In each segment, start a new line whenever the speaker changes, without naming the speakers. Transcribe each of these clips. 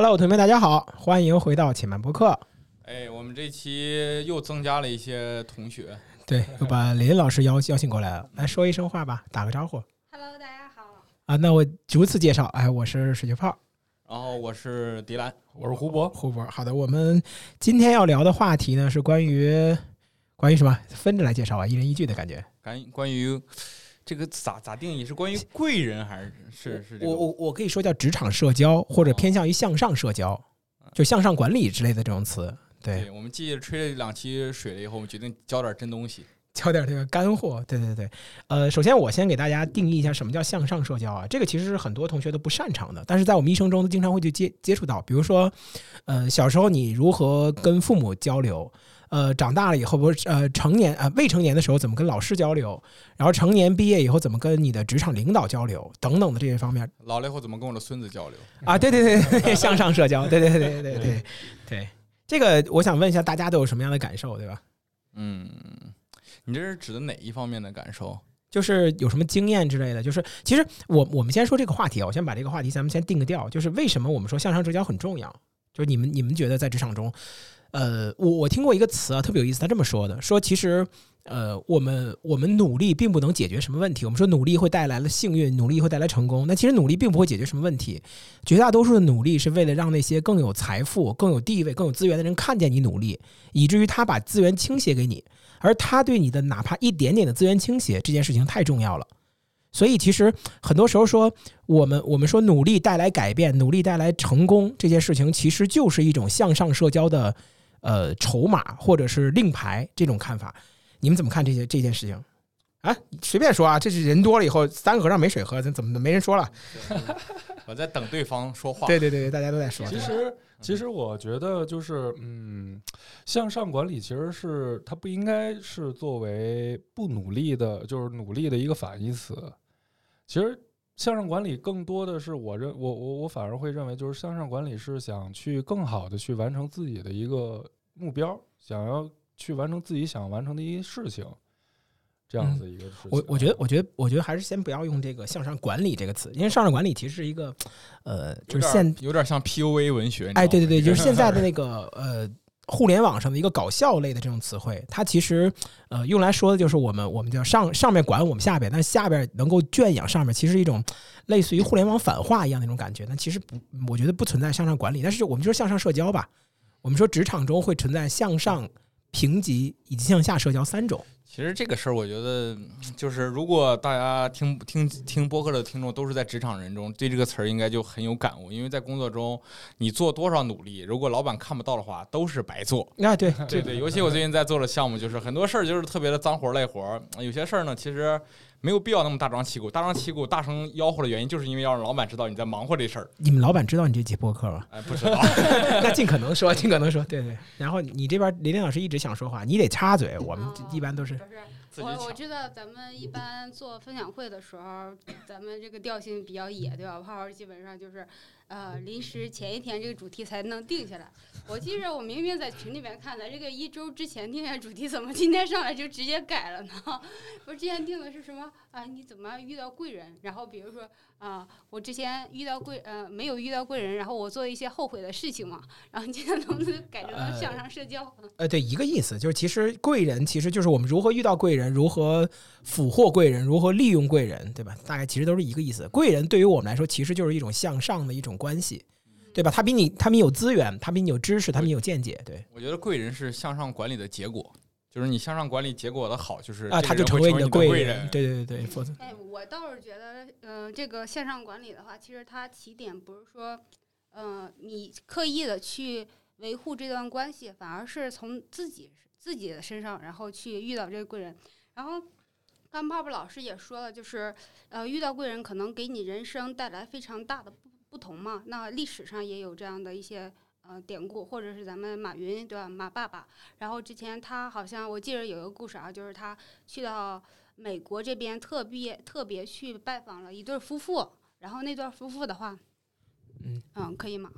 Hello，同学们，大家好，欢迎回到且慢播客。
哎，我们这期又增加了一些同学，
对，又把林老师邀邀请过来了，来说一声话吧，打个招呼
Hello，大家好。
啊。那我逐次介绍，哎，我是水球炮，
然后我是迪兰，
我是胡博。
胡博。好的，我们今天要聊的话题呢是关于关于什么？分着来介绍啊，一人一句的感觉。
关关于这个咋咋定义？是关于贵人还是是是这个？
我我我可以说叫职场社交，或者偏向于向上社交，就向上管理之类的这种词。对，
对，我们继吹了两期水了以后，我们决定教点真东西。
教点这个干货。对对对，呃，首先我先给大家定义一下什么叫向上社交啊，这个其实是很多同学都不擅长的，但是在我们一生中都经常会去接接触到，比如说，呃，小时候你如何跟父母交流。呃，长大了以后不是呃成年呃未成年的时候怎么跟老师交流，然后成年毕业以后怎么跟你的职场领导交流等等的这些方面
老了以后怎么跟我的孙子交流？
啊，对对对对，向上社交，对对对对对对对，这个我想问一下大家都有什么样的感受，对吧？
嗯，你这是指的哪一方面的感受？
就是有什么经验之类的，就是其实我我们先说这个话题啊，我先把这个话题咱们先定个调，就是为什么我们说向上社交很重要？就是你们你们觉得在职场中，呃，我我听过一个词啊，特别有意思，他这么说的，说其实呃，我们我们努力并不能解决什么问题，我们说努力会带来了幸运，努力会带来成功，那其实努力并不会解决什么问题，绝大多数的努力是为了让那些更有财富、更有地位、更有资源的人看见你努力，以至于他把资源倾斜给你。而他对你的哪怕一点点的资源倾斜，这件事情太重要了。所以其实很多时候说我们我们说努力带来改变，努力带来成功这件事情，其实就是一种向上社交的呃筹码或者是令牌这种看法。你们怎么看这些这件事情？啊，随便说啊，这是人多了以后三个和尚没水喝，怎怎么没人说了？
我在等对方说话。
对对对，大家都在说。
其实，其实我觉得就是，嗯，向上管理其实是它不应该是作为不努力的，就是努力的一个反义词。其实向上管理更多的是我认我我我反而会认为，就是向上管理是想去更好的去完成自己的一个目标，想要去完成自己想完成的一些事情，这样子一个事情。
我我觉得，我觉得，我觉得还是先不要用这个向上管理这个词，因为向上管理其实是一个，呃，就是
有
现
点有点像 PUA 文学。你知道
哎，对对对，就是现在的 那个呃，互联网上的一个搞笑类的这种词汇，它其实呃用来说的就是我们我们叫上上面管我们下边，但下边能够圈养上面，其实一种类似于互联网反话一样那种感觉。那其实不，我觉得不存在向上管理，但是我们就是向上社交吧。我们说职场中会存在向上评级以及向下社交三种。
其实这个事儿，我觉得嗯就是，如果大家听听听播客的听众都是在职场人中，对这个词儿应该就很有感悟。因为在工作中，你做多少努力，如果老板看不到的话，都是白做。
啊，对
对对，尤其我最近在做的项目，就是很多事儿就是特别的脏活累活，有些事儿呢，其实没有必要那么大张旗鼓。大张旗鼓、大声吆喝的原因，就是因为要让老板知道你在忙活这事儿。
你们老板知道你这期播客吗？
哎，不知道，
那尽可能说，尽可能说，对对。然后你这边林林老师一直想说话，你得插嘴，我们
哦
一般都是
我我。知道咱们一般做分享会的时候，咱们这个调性比较野，对吧？泡泡基本上就是，呃，临时前一天这个主题才能定下来。我记着我明明在群里面看的，这个一周之前定下主题，怎么今天上来就直接改了呢？我之前定的是什么啊？你怎么遇到贵人？然后比如说啊，我之前遇到贵呃没有遇到贵人，然后我做一些后悔的事情嘛。然后今天能不能改成
呃
向上社交？
呃，对，一个意思，就是其实贵人其实就是我们如何遇到贵人，如何俘获贵人，如何利用贵人，对吧？大概其实都是一个意思。贵人对于我们来说，其实就是一种向上的一种关系，对吧？他比你，他比你有资源，他比你有知识，他比你有见解，对
我觉得贵人是向上管理的结果，就是你向上管理结果的好，就是
啊，他就
成为你
的贵
贵
人，对对对对，否则
哎，我倒是觉得，呃，这个向上管理的话，其实它起点不是说，呃，你刻意的去维护这段关系，反而是从自己自己的身上，然后去遇到这个贵人。然后，刚泡泡老师也说了，就是，呃，遇到贵人可能给你人生带来非常大的不不同嘛。那历史上也有这样的一些。呃，典故或者是咱们马云对吧？马爸爸，然后之前他好像我记得有一个故事啊，就是他去到美国这边特别特别去拜访了一对夫妇，然后那对夫妇的话，
嗯
可以吗？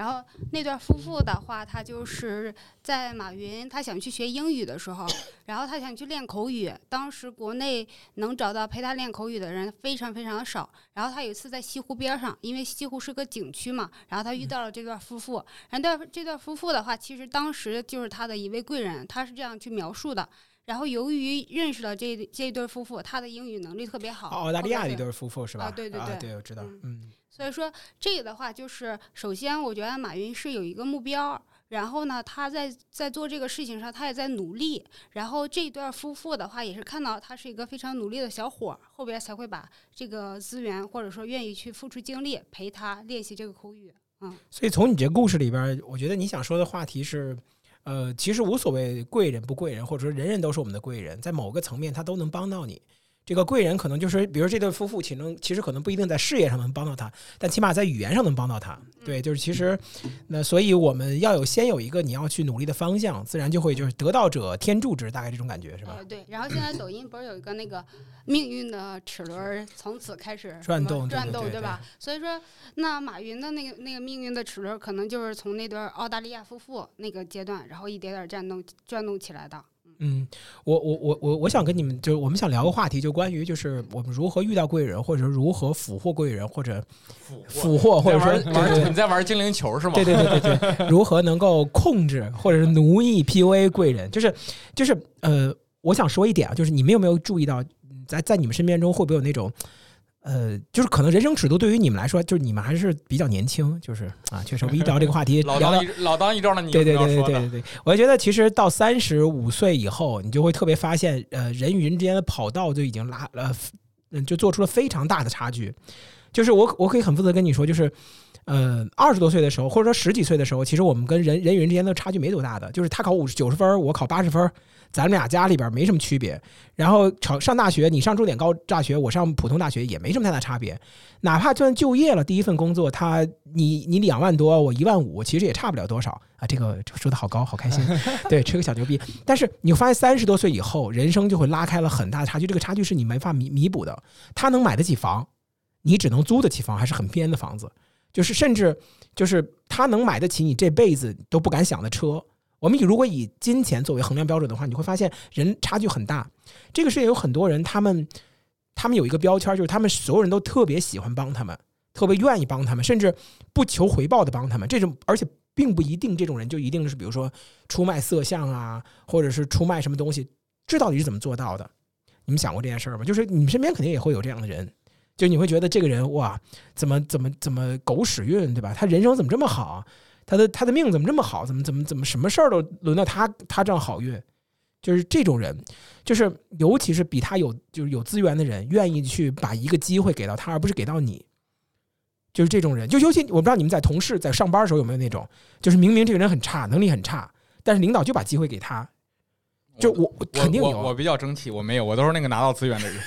然后那对夫妇的话，他就是在马云他想去学英语的时候，然后他想去练口语。当时国内能找到陪他练口语的人非常非常的少。然后他有一次在西湖边上，因为西湖是个景区嘛，然后他遇到了这对夫妇。然后这对夫妇的话，其实当时就是他的一位贵人，他是这样去描述的。然后由于认识了这这对夫妇，他的英语能力特别好。
澳大利亚的一对夫妇是吧？
啊，对对对，
对，我知道，嗯。
所以说这个的话，就是首先我觉得马云是有一个目标，然后呢，他在在做这个事情上，他也在努力。然后这一对夫妇的话，也是看到他是一个非常努力的小伙儿，后边才会把这个资源或者说愿意去付出精力陪他练习这个口语。嗯。
所以从你这故事里边，我觉得你想说的话题是，呃，其实无所谓贵人不贵人，或者说人人都是我们的贵人，在某个层面他都能帮到你。这个贵人可能就是，比如这对夫妇，其能其实可能不一定在事业上能帮到他，但起码在语言上能帮到他。对，就是其实，那所以我们要有先有一个你要去努力的方向，自然就会就是得道者天助之，大概这种感觉是吧？
对。然后现在抖音不是有一个那个命运的齿轮从此开始
转动
转动，
对
吧？所以说，那马云的那个那个命运的齿轮，可能就是从那对澳大利亚夫妇那个阶段，然后一点点转动转动起来的。
嗯，我我我我我想跟你们就是我们想聊个话题，就关于就是我们如何遇到贵人，或者如何俘获贵人，或者俘获，或者说
你在玩精灵球是吗？
对对对对对，如何能够控制或者是奴役 PUA 贵人？就是就是呃，我想说一点啊，就是你们有没有注意到，在在你们身边中会不会有那种？呃，就是可能人生尺度对于你们来说，就是你们还是比较年轻，就是啊，确实，我们一聊这个话题，
老当老当益壮的你，
对对对对对我觉得其实到三十五岁以后，你就会特别发现，呃，人与人之间的跑道就已经拉呃，嗯，就做出了非常大的差距。就是我我可以很负责跟你说，就是，呃，二十多岁的时候，或者说十几岁的时候，其实我们跟人人与人之间的差距没多大的，就是他考五十九十分，我考八十分。咱们俩家里边没什么区别，然后上上大学，你上重点高大学，我上普通大学也没什么太大差别。哪怕就算就业了，第一份工作，他你你两万多，我一万五，其实也差不了多少啊。这个说的好高，好开心，对，吹个小牛逼。但是你发现三十多岁以后，人生就会拉开了很大的差距，这个差距是你没法弥弥补的。他能买得起房，你只能租得起房，还是很偏的房子，就是甚至就是他能买得起你这辈子都不敢想的车。我们以如果以金钱作为衡量标准的话，你会发现人差距很大。这个世界有很多人，他们他们有一个标签，就是他们所有人都特别喜欢帮他们，特别愿意帮他们，甚至不求回报的帮他们。这种而且并不一定这种人就一定是比如说出卖色相啊，或者是出卖什么东西。这到底是怎么做到的？你们想过这件事儿吗？就是你们身边肯定也会有这样的人，就你会觉得这个人哇，怎么怎么怎么狗屎运，对吧？他人生怎么这么好？他的他的命怎么这么好？怎么怎么怎么什么事儿都轮到他他这样好运？就是这种人，就是尤其是比他有就是有资源的人，愿意去把一个机会给到他，而不是给到你。就是这种人，就尤其我不知道你们在同事在上班的时候有没有那种，就是明明这个人很差，能力很差，但是领导就把机会给他。就我肯定有，
我比较争气，我没有，我都是那个拿到资源的人。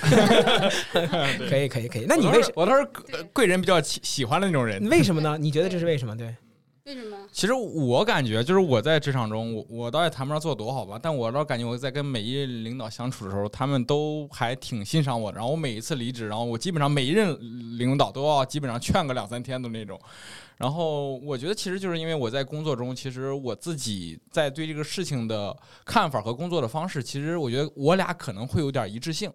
可以可以可以，那你为什
我都是贵人比较喜喜欢的那种人？
为什么呢？你觉得这是为什么？对。
为什么？
其实我感觉，就是我在职场中，我我倒也谈不上做多好吧，但我倒感觉我在跟每一任领导相处的时候，他们都还挺欣赏我的。然后我每一次离职，然后我基本上每一任领导都要基本上劝个两三天的那种。然后我觉得，其实就是因为我在工作中，其实我自己在对这个事情的看法和工作的方式，其实我觉得我俩可能会有点一致性。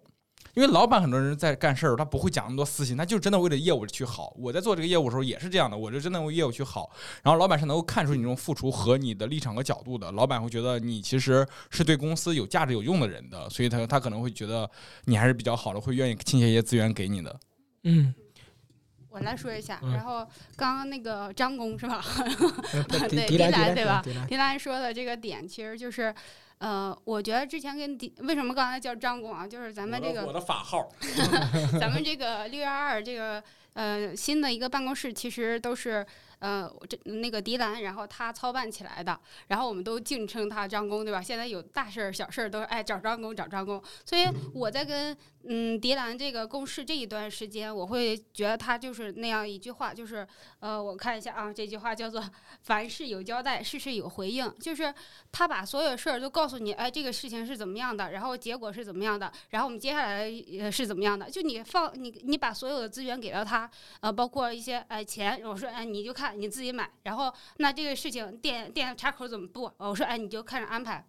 因为老板很多人在干事儿，他不会讲那么多私心，他就真的为了业务去好。我在做这个业务的时候也是这样的，我就真的为业务去好。然后老板是能够看出你这种付出和你的立场和角度的，老板会觉得你其实是对公司有价值有用的人的，所以他他可能会觉得你还是比较好的，会愿意倾斜一些资源给你的。
嗯，
我来说一下，然后刚刚那个张工是吧？
对，
迪
兰
对吧？迪兰说的这个点其实就是。呃，我觉得之前跟迪为什么刚才叫张工啊？就是咱们这个
我的法号，
咱们这个六幺二这个呃新的一个办公室，其实都是。呃，这那个迪兰，然后他操办起来的，然后我们都敬称他张工，对吧？现在有大事儿、小事儿都哎找张工找张工，所以我在跟嗯迪兰这个共事这一段时间，我会觉得他就是那样一句话，就是呃，我看一下啊，这句话叫做“凡事有交代，事事有回应”，就是他把所有事儿都告诉。诉你，哎，这个事情是怎么样的，然后结果是怎么样的，然后我们接下来呃是怎么样的，就你放你你把所有的资源给到他，呃，包括一些哎钱，我说哎你就看你自己买，然后那这个事情电电插口怎么布，我说哎你就看着安排。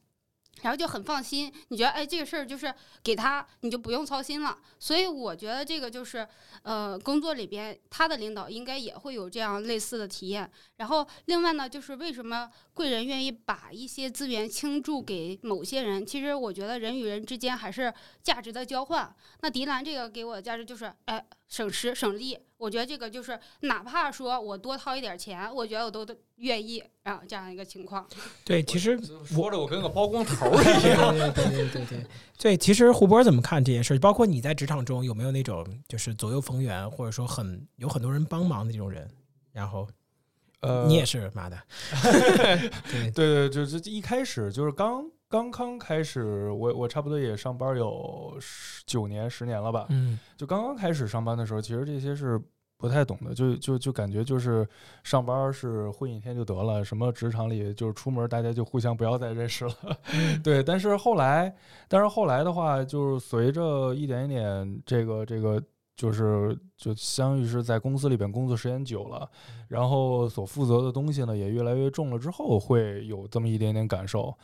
然后就很放心，你觉得哎，这个事儿就是给他，你就不用操心了。所以我觉得这个就是，呃，工作里边他的领导应该也会有这样类似的体验。然后另外呢，就是为什么贵人愿意把一些资源倾注给某些人？其实我觉得人与人之间还是价值的交换。那迪兰这个给我的价值就是，哎，省时省力。我觉得这个就是，哪怕说我多掏一点钱，我觉得我都都愿意啊，这样一个情况。
对，其实
说着我跟个包工头一样。
对对对对对对，对，其实胡波怎么看这件事？包括你在职场中有没有那种就是左右逢源，或者说很有很多人帮忙的这种人？然后
呃，
你也是妈的，对
对对，就是一开始就是刚刚刚开始，我我差不多也上班有十九年十年了吧，
嗯
就刚刚开始上班的时候，其实这些是不太懂的，就就就感觉就是上班是混一天就得了，什么职场里就是出门大家就互相不要再认识了，对。但是后来，但是后来的话，就是随着一点一点这个这个。就是就相当于是在公司里边工作时间久了，然后所负责的东西呢也越来越重了之后，会有这么一点点感受。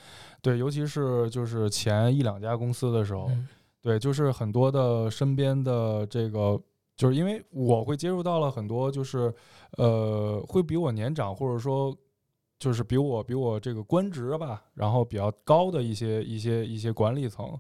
对，尤其是就是前一两家公司的时候，
嗯
对，就是很多的身边的这个，就是因为我会接触到了很多，就是呃，会比我年长，或者说就是比我比我这个官职吧，然后比较高的一些一些一些管理层，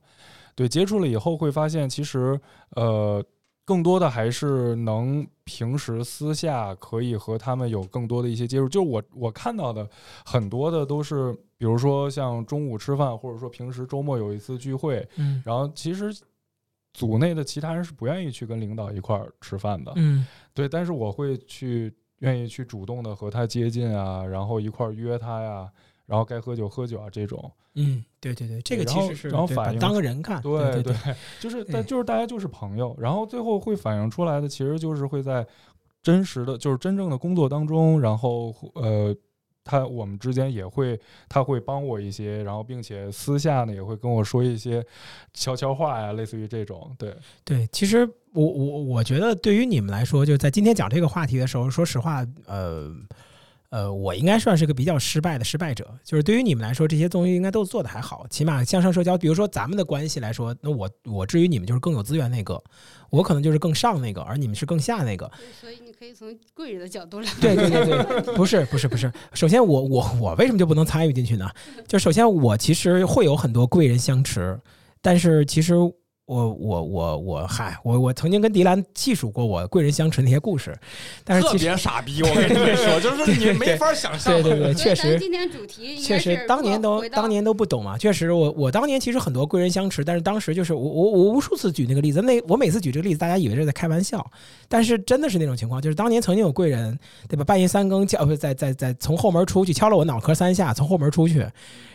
对，接触了以后会发现，其实呃。更多的还是能平时私下可以和他们有更多的一些接触，就是我我看到的很多的都是，比如说像中午吃饭，或者说平时周末有一次聚会，
嗯。
然后其实组内的其他人是不愿意去跟领导一块儿吃饭的，
嗯。
对，但是我会去愿意去主动的和他接近啊，然后一块儿约他呀，然后该喝酒喝酒啊这种，
嗯，对对对，这个其实是
然后反映
当个人看，对
对
对，
就是但就是大家就是朋友，然后最后会反映出来的，其实就是会在真实的，就是真正的工作当中，然后呃，他我们之间也会，他会帮我一些，然后并且私下呢也会跟我说一些悄悄话呀，类似于这种，对，
对，其实我我我觉得对于你们来说，就在今天讲这个话题的时候，说实话，呃呃，我应该算是个比较失败的失败者。就是对于你们来说，这些东西应该都做的还好，起码向上社交，比如说咱们的关系来说，那我我至于你们就是更有资源那个，我可能就是更上那个，而你们是更下那个。
所以你可以从贵人的角度来。
对对对对，不是不是不是。首先我我我为什么就不能参与进去呢？就首先我其实会有很多贵人相持，但是其实我我我我嗨，我我曾经跟迪兰细数过我贵人相持那些故事，但是
特别傻逼，我跟你们说，就是你没法想象。
对对对，确实
所以咱今天主题
确实当年都当年都不懂嘛，确实我我当年其实很多贵人相持，但是当时就是我我我无数次举那个例子，那我每次举这个例子，大家以为是在开玩笑，但是真的是那种情况，就是当年曾经有贵人对吧，半夜三更叫不是在在在从后门出去敲了我脑壳三下，从后门出去，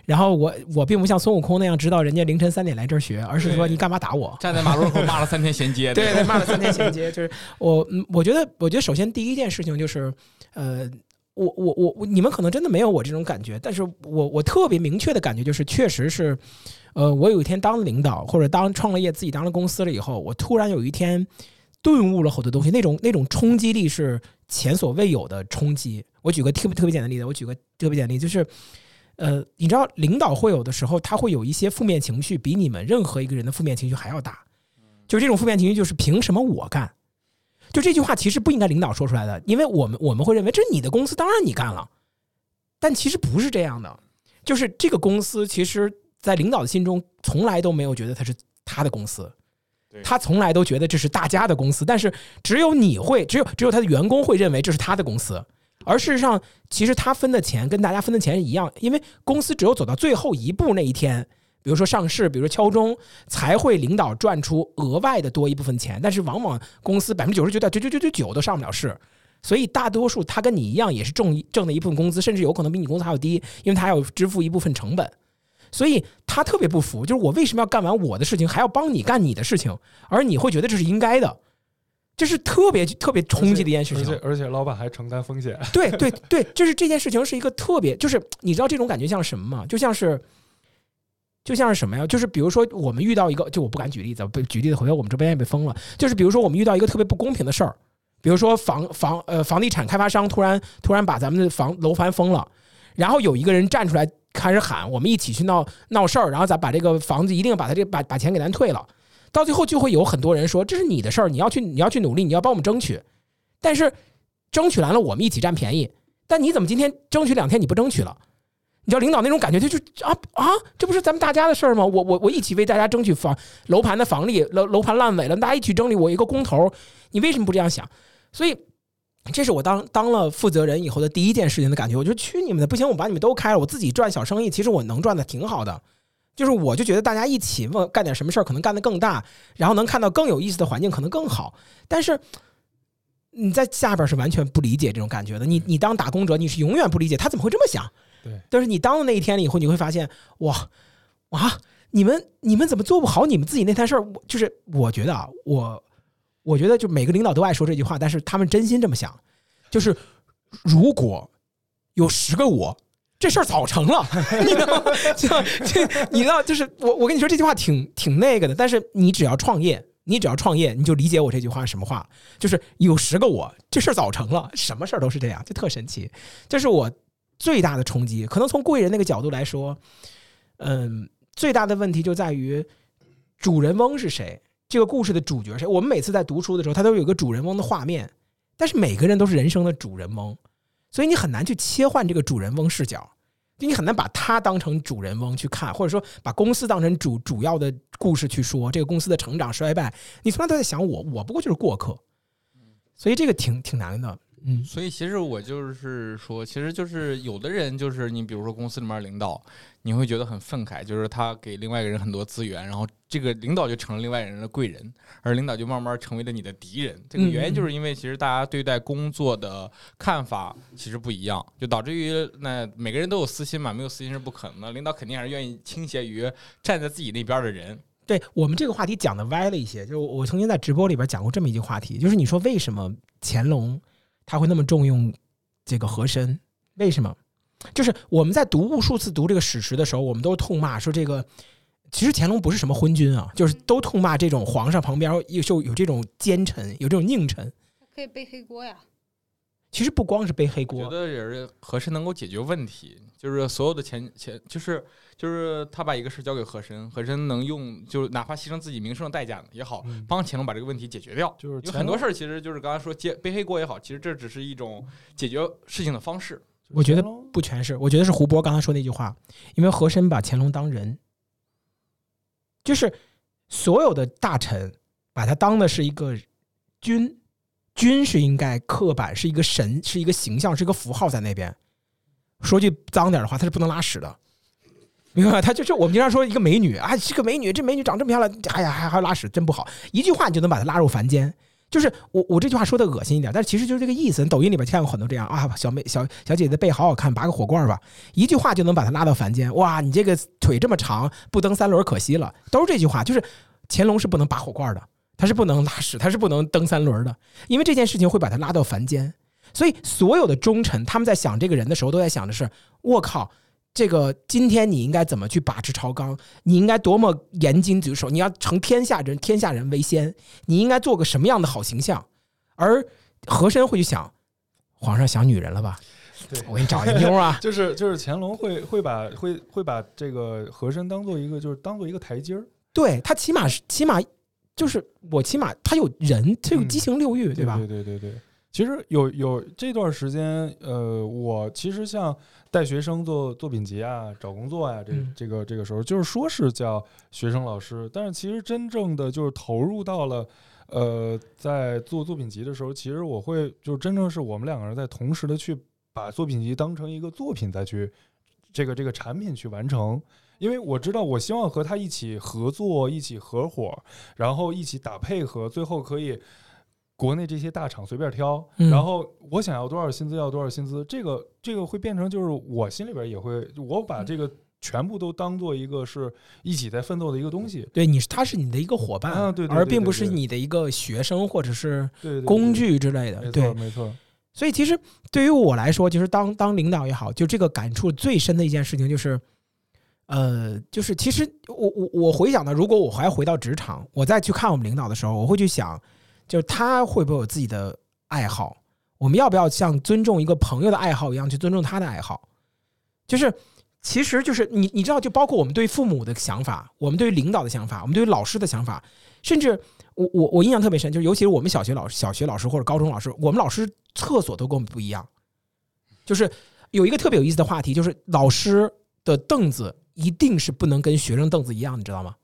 然后我我并不像孙悟空那样知道人家凌晨三点来这儿学，而是说你干嘛打我？
站在马路口骂了三天衔接，
对对，骂了三天衔接，就是我，嗯，我觉得，我觉得首先第一件事情就是，呃，我我我我，你们可能真的没有我这种感觉，但是我我特别明确的感觉就是，确实是，呃，我有一天当了领导或者当创了业，自己当了公司了以后，我突然有一天顿悟了好多东西，那种那种冲击力是前所未有的冲击。我举个特别特别简单的例子，我举个特别简单的例子，就是。呃，你知道，领导会有的时候，他会有一些负面情绪，比你们任何一个人的负面情绪还要大。就这种负面情绪，就是凭什么我干？就这句话其实不应该领导说出来的，因为我们我们会认为这是你的公司，当然你干了，但其实不是这样的。就是这个公司，其实在领导的心中从来都没有觉得它是他的公司，他从来都觉得这是大家的公司，但是只有你会，只有只有他的员工会认为这是他的公司。而事实上，其实他分的钱跟大家分的钱是一样，因为公司只有走到最后一步那一天，比如说上市，比如说敲钟，才会领导赚出额外的多一部分钱。但是往往公司百分之九十九点九九九九九都上不了市，所以大多数他跟你一样也是挣挣的一部分工资，甚至有可能比你工资还要低，因为他要支付一部分成本。所以他特别不服，就是我为什么要干完我的事情，还要帮你干你的事情，而你会觉得这是应该的，这是特别特别冲击的一件事情
而且。而且老板还承担风险，
对对 对，就是这件事情是一个特别，就是你知道这种感觉像什么吗？就像是就像是什么呀？就是比如说我们遇到一个，就我不敢举例子，被举例子回头我们这边也被封了。就是比如说我们遇到一个特别不公平的事儿，比如说房房呃房地产开发商突然突然把咱们的房楼盘封了，然后有一个人站出来开始喊，我们一起去闹闹事儿，然后咱把这个房子一定把他这把把钱给咱退了。到最后就会有很多人说这是你的事儿，你要去你要去努力，你要帮我们争取。但是争取完了，我们一起占便宜。但你怎么今天争取两天你不争取了？你知道领导那种感觉，就是啊啊，这不是咱们大家的事儿吗？我我我一起为大家争取房楼盘的房利，楼楼盘烂尾了，大家一起争取。我一个工头，你为什么不这样想？所以这是我当当了负责人以后的第一件事情的感觉。我就去你们的，不行，我把你们都开了，我自己赚小生意，其实我能赚的挺好的。就是我就觉得大家一起问干点什么事儿，可能干得更大，然后能看到更有意思的环境，可能更好。但是你在下边是完全不理解这种感觉的。你你当打工者，你是永远不理解他怎么会这么想。
对，
但是你当了那一天了以后，你会发现，哇哇，你们你们怎么做不好你们自己那摊事儿？我就是我觉得啊，我我觉得就每个领导都爱说这句话，但是他们真心这么想，就是如果有十个我，这事儿早成了，你知道吗？就就你知道，就是我我跟你说这句话挺挺那个的，但是你只要创业，你只要创业，你就理解我这句话是什么话，就是有十个我，这事儿早成了，什么事儿都是这样，就特神奇，这是我。最大的冲击，可能从贵人那个角度来说，嗯，最大的问题就在于主人翁是谁，这个故事的主角谁。我们每次在读书的时候，他都有个主人翁的画面，但是每个人都是人生的主人翁，所以你很难去切换这个主人翁视角，就你很难把他当成主人翁去看，或者说把公司当成主主要的故事去说这个公司的成长衰败。你从来都在想我，我不过就是过客，所以这个挺挺难的。嗯，
所以其实我就是说，其实就是有的人就是你，比如说公司里面领导，你会觉得很愤慨，就是他给另外一个人很多资源，然后这个领导就成了另外一个人的贵人，而领导就慢慢成为了你的敌人。这个原因就是因为其实大家对待工作的看法其实不一样，就导致于那每个人都有私心嘛，没有私心是不可能的。领导肯定还是愿意倾斜于站在自己那边的人。
对我们这个话题讲的歪了一些，就我曾经在直播里边讲过这么一句话题，就是你说为什么乾隆？他会那么重用这个和珅，为什么？就是我们在读无数次读这个史实的时候，我们都痛骂说这个，其实乾隆不是什么昏君啊，就是都痛骂这种皇上旁边有就有这种奸臣，有这种佞臣，
可以背黑锅呀。
其实不光是背黑锅，我
觉得也是和珅能够解决问题，就是所有的前前，就是就是他把一个事交给和珅，和珅能用，就是哪怕牺牲自己名声的代价也好，帮乾隆把这个问题解决掉。
就是
有很多事儿，其实就是刚才说接背黑锅也好，其实这只是一种解决事情的方式。
我觉得不全是，我觉得是胡波刚才说那句话，因为和珅把乾隆当人，就是所有的大臣把他当的是一个君。君是应该刻板，是一个神，是一个形象，是一个符号在那边。说句脏点的话，他是不能拉屎的，明白吗？他就是我们经常说一个美女啊，是个美女，这美女长这么漂亮，哎呀，还还拉屎，真不好。一句话你就能把她拉入凡间。就是我我这句话说的恶心一点，但是其实就是这个意思。抖音里边见过很多这样啊，小妹小小姐姐的背好好看，拔个火罐吧，一句话就能把她拉到凡间。哇，你这个腿这么长，不蹬三轮可惜了。都是这句话，就是乾隆是不能拔火罐的。他是不能拉屎，他是不能蹬三轮的，因为这件事情会把他拉到凡间。所以所有的忠臣，他们在想这个人的时候，都在想的是：我靠，这个今天你应该怎么去把持朝纲？你应该多么严谨举手？你要成天下人，天下人为先，你应该做个什么样的好形象？而和珅会去想，皇上想女人了吧？
对
我给你找一个妞啊！
就是就是乾隆会会把会会把这个和珅当做一个就是当做一个台阶儿。
对他起码是起码。就是我起码他有人，他有七情六欲，
对
吧？
对对对对。其实有有这段时间，呃，我其实像带学生做作品集啊、找工作啊，这这个这个时候，就是说是叫学生老师，但是其实真正的就是投入到了，呃，在做作品集的时候，其实我会就真正是我们两个人在同时的去把作品集当成一个作品再去这个这个产品去完成。因为我知道，我希望和他一起合作，一起合伙，然后一起打配合，最后可以国内这些大厂随便挑。然后我想要多少薪资，要多少薪资，这个这个会变成就是我心里边也会，我把这个全部都当做一个是一起在奋斗的一个东西。
对，你是他是你的一个伙伴，
对，
而并不是你的一个学生或者是工具之类的。对，
没错。
所以其实对于我来说，就是当当领导也好，就这个感触最深的一件事情就是。呃，就是其实我我我回想到，如果我还回到职场，我再去看我们领导的时候，我会去想，就是他会不会有自己的爱好？我们要不要像尊重一个朋友的爱好一样去尊重他的爱好？就是，其实就是你你知道，就包括我们对父母的想法，我们对于领导的想法，我们对于老师的想法，甚至我我我印象特别深，就是尤其是我们小学老、小学老师或者高中老师，我们老师厕所都跟我们不一样。就是有一个特别有意思的话题，就是老师的凳子一定是不能跟学生凳子一样，你知道吗？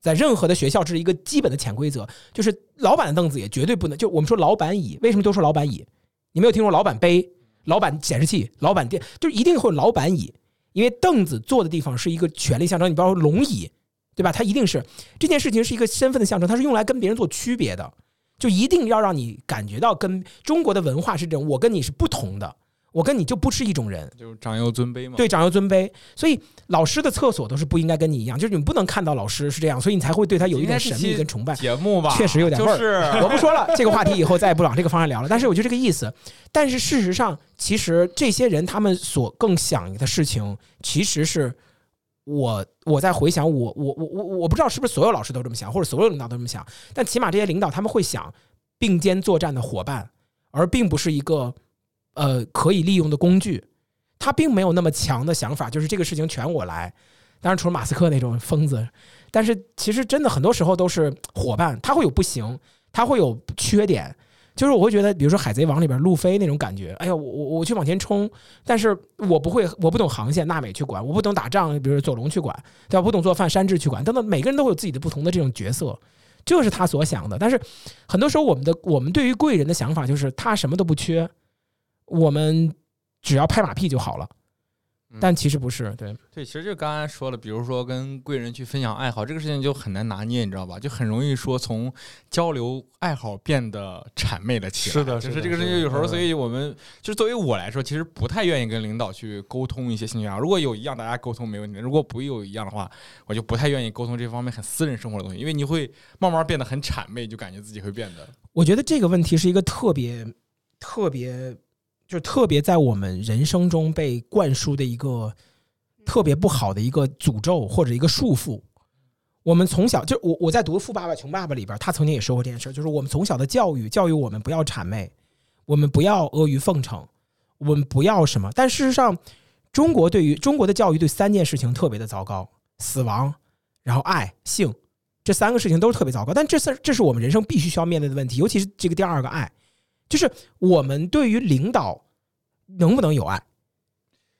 在任何的学校，这是一个基本的潜规则，就是老板的凳子也绝对不能。就我们说老板椅，为什么都说老板椅？你没有听说老板杯、老板显示器、老板电，就一定会有老板椅，因为凳子坐的地方是一个权力象征。你比方说龙椅，对吧？它一定是这件事情是一个身份的象征，它是用来跟别人做区别的，就一定要让你感觉到跟中国的文化是这种，我跟你是不同的，我跟你就不是一种人。
就是长幼尊卑嘛。
对，长幼尊卑。所以老师的厕所都是不应该跟你一样，就是你不能看到老师是这样，所以你才会对他有一点神秘跟崇拜。
节目吧，
确实有点味儿
就是
我不说了，这个话题以后再也不往这个方向聊了。但是我就这个意思。但是事实上，其实这些人他们所更想的事情，其实是我我在回想我我我我我不知道是不是所有老师都这么想，或者所有领导都这么想，但起码这些领导他们会想并肩作战的伙伴，而并不是一个呃可以利用的工具。他并没有那么强的想法，就是这个事情全我来。当然，除了马斯克那种疯子，但是其实真的很多时候都是伙伴，他会有不行，他会有缺点。就是我会觉得，比如说《海贼王》里边路飞那种感觉，哎呀，我我我去往前冲，但是我不会，我不懂航线，娜美去管；我不懂打仗，比如说佐龙去管，对吧？不懂做饭，山治去管，等等，每个人都会有自己的不同的这种角色，这是他所想的。但是很多时候，我们的我们对于贵人的想法就是他什么都不缺，我们只要拍马屁就好了。但其实不是，对
对，其实就刚才说了，比如说跟贵人去分享爱好这个事情就很难拿捏，你知道吧？就很容易说从交流爱好变得谄媚了起来。
是的
就是这个事情有时候，所以我们就是作为我来说，其实不太愿意跟领导去沟通一些兴趣爱好。如果有一样，大家沟通没问题；如果不有一样的话，我就不太愿意沟通这方面很私人生活的东西，因为你会慢慢变得很谄媚，就感觉自己会变得
我觉得这个问题是一个特别特别，就是特别在我们人生中被灌输的一个特别不好的一个诅咒或者一个束缚。我们从小就我我在读《富爸爸穷爸爸》里边，他曾经也说过这件事儿，就是我们从小的教育教育我们不要谄媚，我们不要阿谀奉承，我们不要什么。但事实上，中国对于中国的教育对三件事情特别的糟糕：死亡，然后爱、性，这三个事情都是特别糟糕。但这是这是我们人生必须需要面对的问题，尤其是这个第二个爱，就是我们对于领导能不能有爱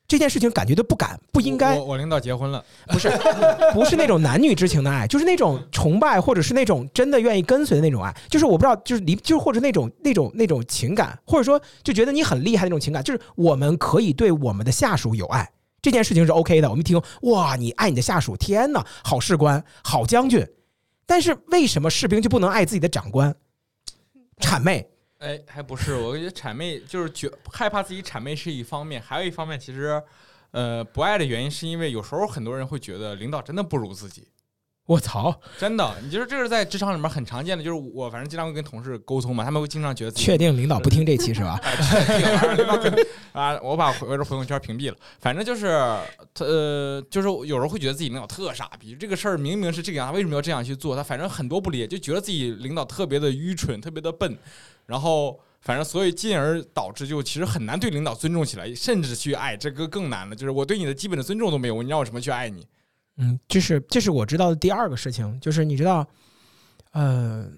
这件事情，感觉都不敢，不应该
我。我领导结婚了，
不是，不是那种男女之情的爱，就是那种崇拜，或者是那种真的愿意跟随的那种爱。就是我不知道，就是离，就是或者那种那种那种情感，或者说就觉得你很厉害的那种情感，就是我们可以对我们的下属有爱，这件事情是 OK 的。我们一听，哇，你爱你的下属，天哪，好士官，好将军。但是为什么士兵就不能爱自己的长官？谄媚，
哎，还不是，我觉得谄媚就是觉害怕自己谄媚是一方面，还有一方面其实，呃，不爱的原因是因为有时候很多人会觉得领导真的不如自己，
我操，
真的，你就是这是在职场里面很常见的，就是我反正经常会跟同事沟通嘛，他们会经常觉得
确定领导不听这期是吧？
啊，我把回我这朋友圈屏蔽了。反正就是，他呃，就是有时候会觉得自己领导特傻逼，这个事儿明明是这个样，他为什么要这样去做？他反正很多不理解，就觉得自己领导特别的愚蠢，特别的笨，然后反正所以进而导致就其实很难对领导尊重起来，甚至去爱，这个更难了。就是我对你的基本的尊重都没有，你让我怎么去爱你？
嗯，这是这是我知道的第二个事情，就是你知道，呃，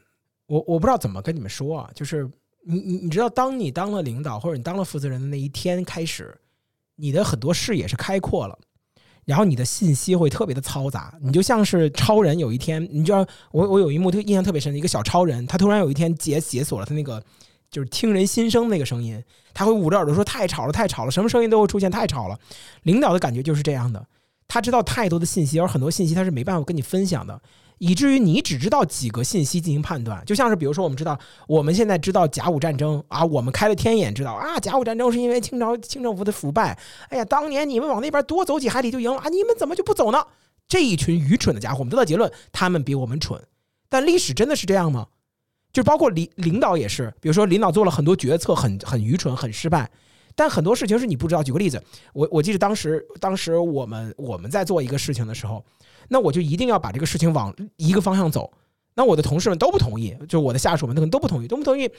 我我不知道怎么跟你们说啊，就是你你你知道，当你当了领导或者你当了负责人的那一天开始，你的很多视野是开阔了。然后你的信息会特别的嘈杂，你就像是超人。有一天，你知道，我我有一幕特印象特别深的一个小超人，他突然有一天解解锁了他那个就是听人心声那个声音，他会捂着耳朵说太吵了，太吵了，什么声音都会出现，太吵了。领导的感觉就是这样的，他知道太多的信息，而很多信息他是没办法跟你分享的，以至于你只知道几个信息进行判断。就像是比如说，我们知道我们现在知道甲午战争啊，我们开了天眼知道啊，甲午战争是因为清朝清政府的腐败。哎呀，当年你们往那边多走几海里就赢了啊，你们怎么就不走呢？这一群愚蠢的家伙，我们得到结论，他们比我们蠢。但历史真的是这样吗？就包括领领导也是，比如说领导做了很多决策很很愚蠢、很失败，但很多事情是你不知道。举个例子，我我记得当时当时我们我们在做一个事情的时候，那我就一定要把这个事情往一个方向走。那我的同事们都不同意，就我的下属们可能都不同意，都不同意。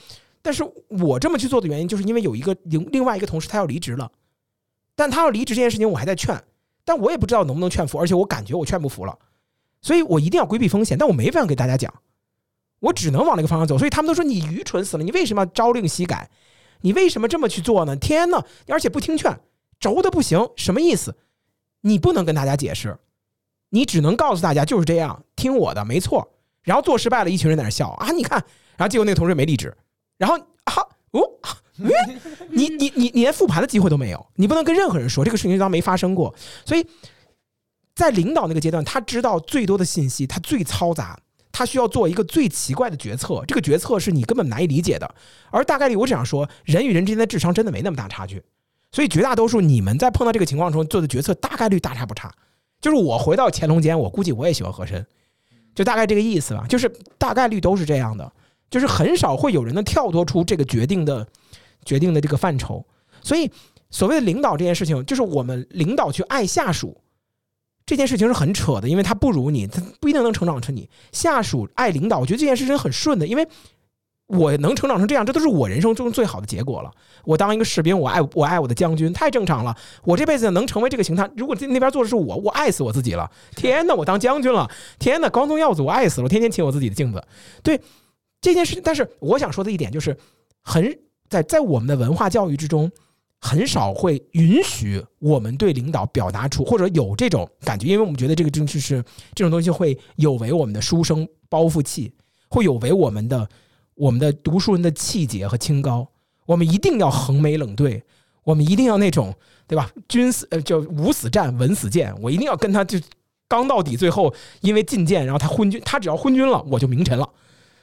但是我这么去做的原因，就是因为有一个另另外一个同事他要离职了，但他要离职这件事情我还在劝，但我也不知道能不能劝服，而且我感觉我劝不服了，所以我一定要规避风险，但我没法给大家讲，我只能往那个方向走。所以他们都说你愚蠢死了，你为什么要朝令夕改？你为什么这么去做呢？天呐，而且不听劝，轴的不行，什么意思？你不能跟大家解释，你只能告诉大家就是这样，听我的，没错。然后做失败了，一群人在那笑啊，你看，然后结果那个同事没离职，然后啊，哦，你你你你连复盘的机会都没有，你不能跟任何人说这个事情就当没发生过。所以在领导那个阶段，他知道最多的信息，他最嘈杂，他需要做一个最奇怪的决策，这个决策是你根本难以理解的。而大概率，我只想说，人与人之间的智商真的没那么大差距，所以绝大多数你们在碰到这个情况中做的决策，大概率大差不差。就是我回到乾隆间，我估计我也喜欢和珅。就大概这个意思吧，就是大概率都是这样的，就是很少会有人能跳脱出这个决定的决定的这个范畴。所以，所谓的领导这件事情，就是我们领导去爱下属这件事情是很扯的，因为他不如你，他不一定能成长成你。下属爱领导，我觉得这件事情很顺的，因为。我能成长成这样，这都是我人生中最好的结果了。我当一个士兵，我爱我爱我的将军，太正常了。我这辈子能成为这个形态，如果那边做的是我，我爱死我自己了。天哪，我当将军了！天哪，光宗耀祖，我爱死了。我天天亲我自己的镜子。对这件事情，但是我想说的一点就是，很在在我们的文化教育之中，很少会允许我们对领导表达出或者有这种感觉，因为我们觉得这个正是这种东西会有违我们的书生包袱气，会有违我们的。我们的读书人的气节和清高，我们一定要横眉冷对，我们一定要那种，对吧？军死呃，就武死战，文死谏，我一定要跟他就刚到底，最后因为进谏，然后他昏君，他只要昏君了，我就名臣了；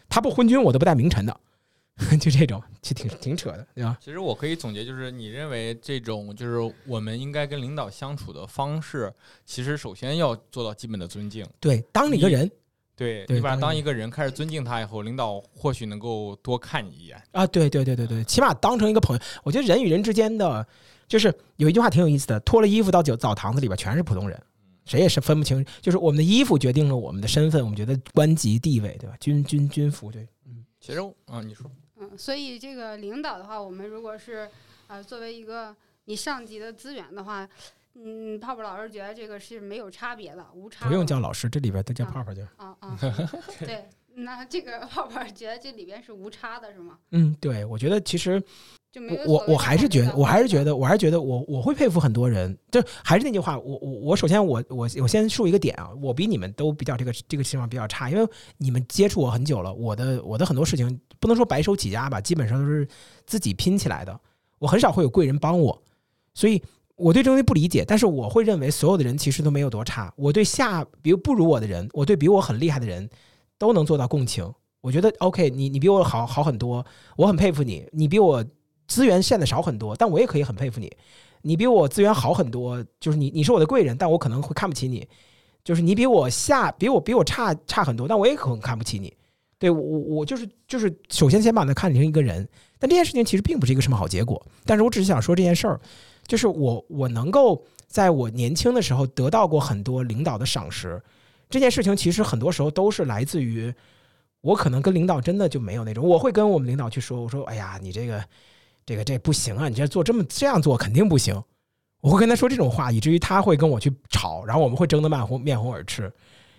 他不昏君，我都不带名臣的。就这种，就挺挺扯的，对吧？
其实我可以总结，就是你认为这种就是我们应该跟领导相处的方式，其实首先要做到基本的尊敬。
对，当你一个人。
对你把当一个人开始尊敬他以后，领导或许能够多看你一眼
啊！对对对对对，起码当成一个朋友。我觉得人与人之间的，就是有一句话挺有意思的：脱了衣服到酒澡堂子里边全是普通人，谁也是分不清。就是我们的衣服决定了我们的身份，我们觉得官级地位，对吧？军军军服，对，
嗯。其实啊，你说，
嗯，所以这个领导的话，我们如果是呃作为一个你上级的资源的话。嗯，泡泡老师觉得这个是没有差别的，无差。
不用叫老师，这里边都叫泡泡就。
啊啊，对，那这个泡泡觉得这里边是无差的，是吗？
嗯，对，我觉得其实
就没有。
我我还是觉得，我还是觉得，我还是觉得，我我会佩服很多人。就还是那句话，我我我首先我我我先说一个点啊，我比你们都比较这个这个情况比较差，因为你们接触我很久了，我的我的很多事情不能说白手起家吧，基本上都是自己拼起来的，我很少会有贵人帮我，所以。我对这东西不理解，但是我会认为所有的人其实都没有多差。我对下比如不如我的人，我对比我很厉害的人，都能做到共情。我觉得 OK，你你比我好好很多，我很佩服你。你比我资源现在少很多，但我也可以很佩服你。你比我资源好很多，就是你你是我的贵人，但我可能会看不起你。就是你比我下比我比我差差很多，但我也可能看不起你。对我我就是就是首先先把他看成一个人，但这件事情其实并不是一个什么好结果。但是我只是想说这件事儿。就是我，我能够在我年轻的时候得到过很多领导的赏识，这件事情其实很多时候都是来自于我可能跟领导真的就没有那种，我会跟我们领导去说，我说，哎呀，你这个，这个这不行啊，你这做这么这样做肯定不行，我会跟他说这种话，以至于他会跟我去吵，然后我们会争得面红面红耳赤，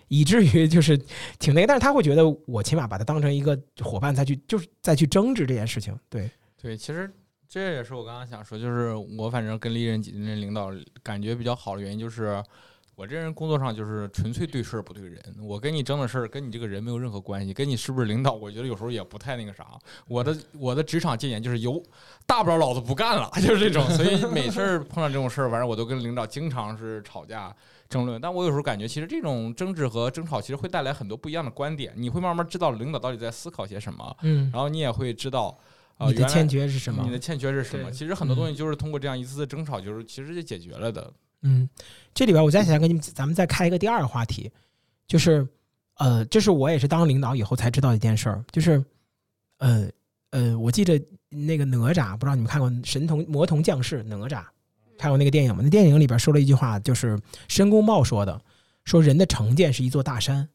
以至于就是挺那个，但是他会觉得我起码把他当成一个伙伴再去，就是再去争执这件事情，对
对，其实。这也是我刚刚想说，就是我反正跟历任几任领导感觉比较好的原因，就是我这人工作上就是纯粹对事儿不对人。我跟你争的事儿跟你这个人没有任何关系，跟你是不是领导，我觉得有时候也不太那个啥。我的我的职场禁言就是有大不了老子不干了，就是这种。所以每次碰到这种事儿，反正我都跟领导经常是吵架争论。但我有时候感觉，其实这种争执和争吵其实会带来很多不一样的观点。你会慢慢知道领导到底在思考些什么，
嗯，
然后你也会知道。
你的欠缺是什么？
你的欠缺是什么？其实很多东西就是通过这样一次次争吵，就是其实就解决了的。
嗯，这里边我再想跟你们，咱们再开一个第二个话题，就是呃，这是我也是当领导以后才知道一件事儿，就是呃呃，我记得那个哪吒，不知道你们看过《神童魔童降世》哪吒，看过那个电影吗？那电影里边说了一句话，就是申公豹说的，说人的成见是一座大山。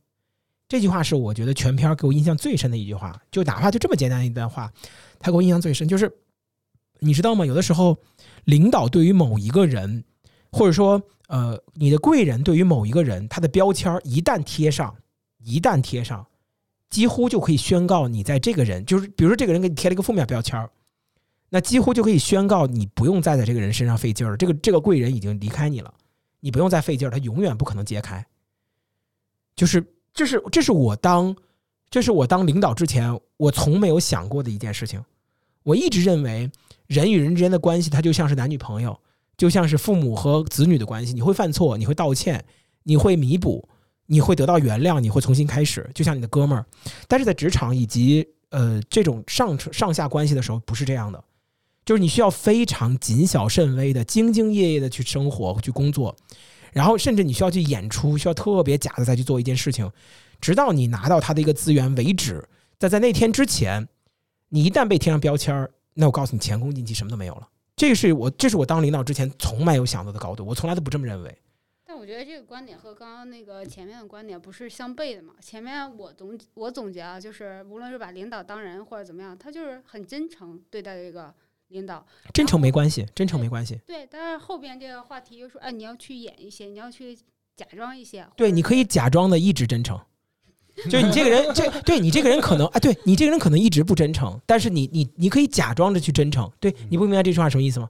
这句话是我觉得全片给我印象最深的一句话，就哪怕就这么简单一段话，他给我印象最深。就是你知道吗？有的时候，领导对于某一个人，或者说呃，你的贵人对于某一个人，他的标签一旦贴上，一旦贴上，几乎就可以宣告你在这个人，就是比如说这个人给你贴了一个负面标签，那几乎就可以宣告你不用再在这个人身上费劲儿了。这个这个贵人已经离开你了，你不用再费劲儿，他永远不可能揭开。就是这是这是我当这是我当领导之前，我从没有想过的一件事情。我一直认为人与人之间的关系，它就像是男女朋友，就像是父母和子女的关系。你会犯错，你会道歉，你会弥补，你会得到原谅，你会重新开始，就像你的哥们儿。但是在职场以及呃这种上上下关系的时候，不是这样的。就是你需要非常谨小慎微的、兢兢业业的去生活、去工作，然后甚至你需要去演出，需要特别假的再去做一件事情，直到你拿到他的一个资源为止。但在那天之前，你一旦被贴上标签儿，那我告诉你，前功尽弃，什么都没有了。这个是我，这是我当领导之前从没有想到的高度，我从来都不这么认为。
但我觉得这个观点和刚刚那个前面的观点不是相悖的嘛？前面我总我总结啊，就是无论是把领导当人或者怎么样，他就是很真诚对待这个领导。
真诚没关系，真诚没关系。
对，但是后边这个话题又说，哎，你要去演一些，你要去假装一些。
对，你可以假装的一直真诚，就是你这个人，这对你这个人可能啊，对你这个人可能一直不真诚，但是你你你可以假装着去真诚。对，你不明白这句话什么意思吗？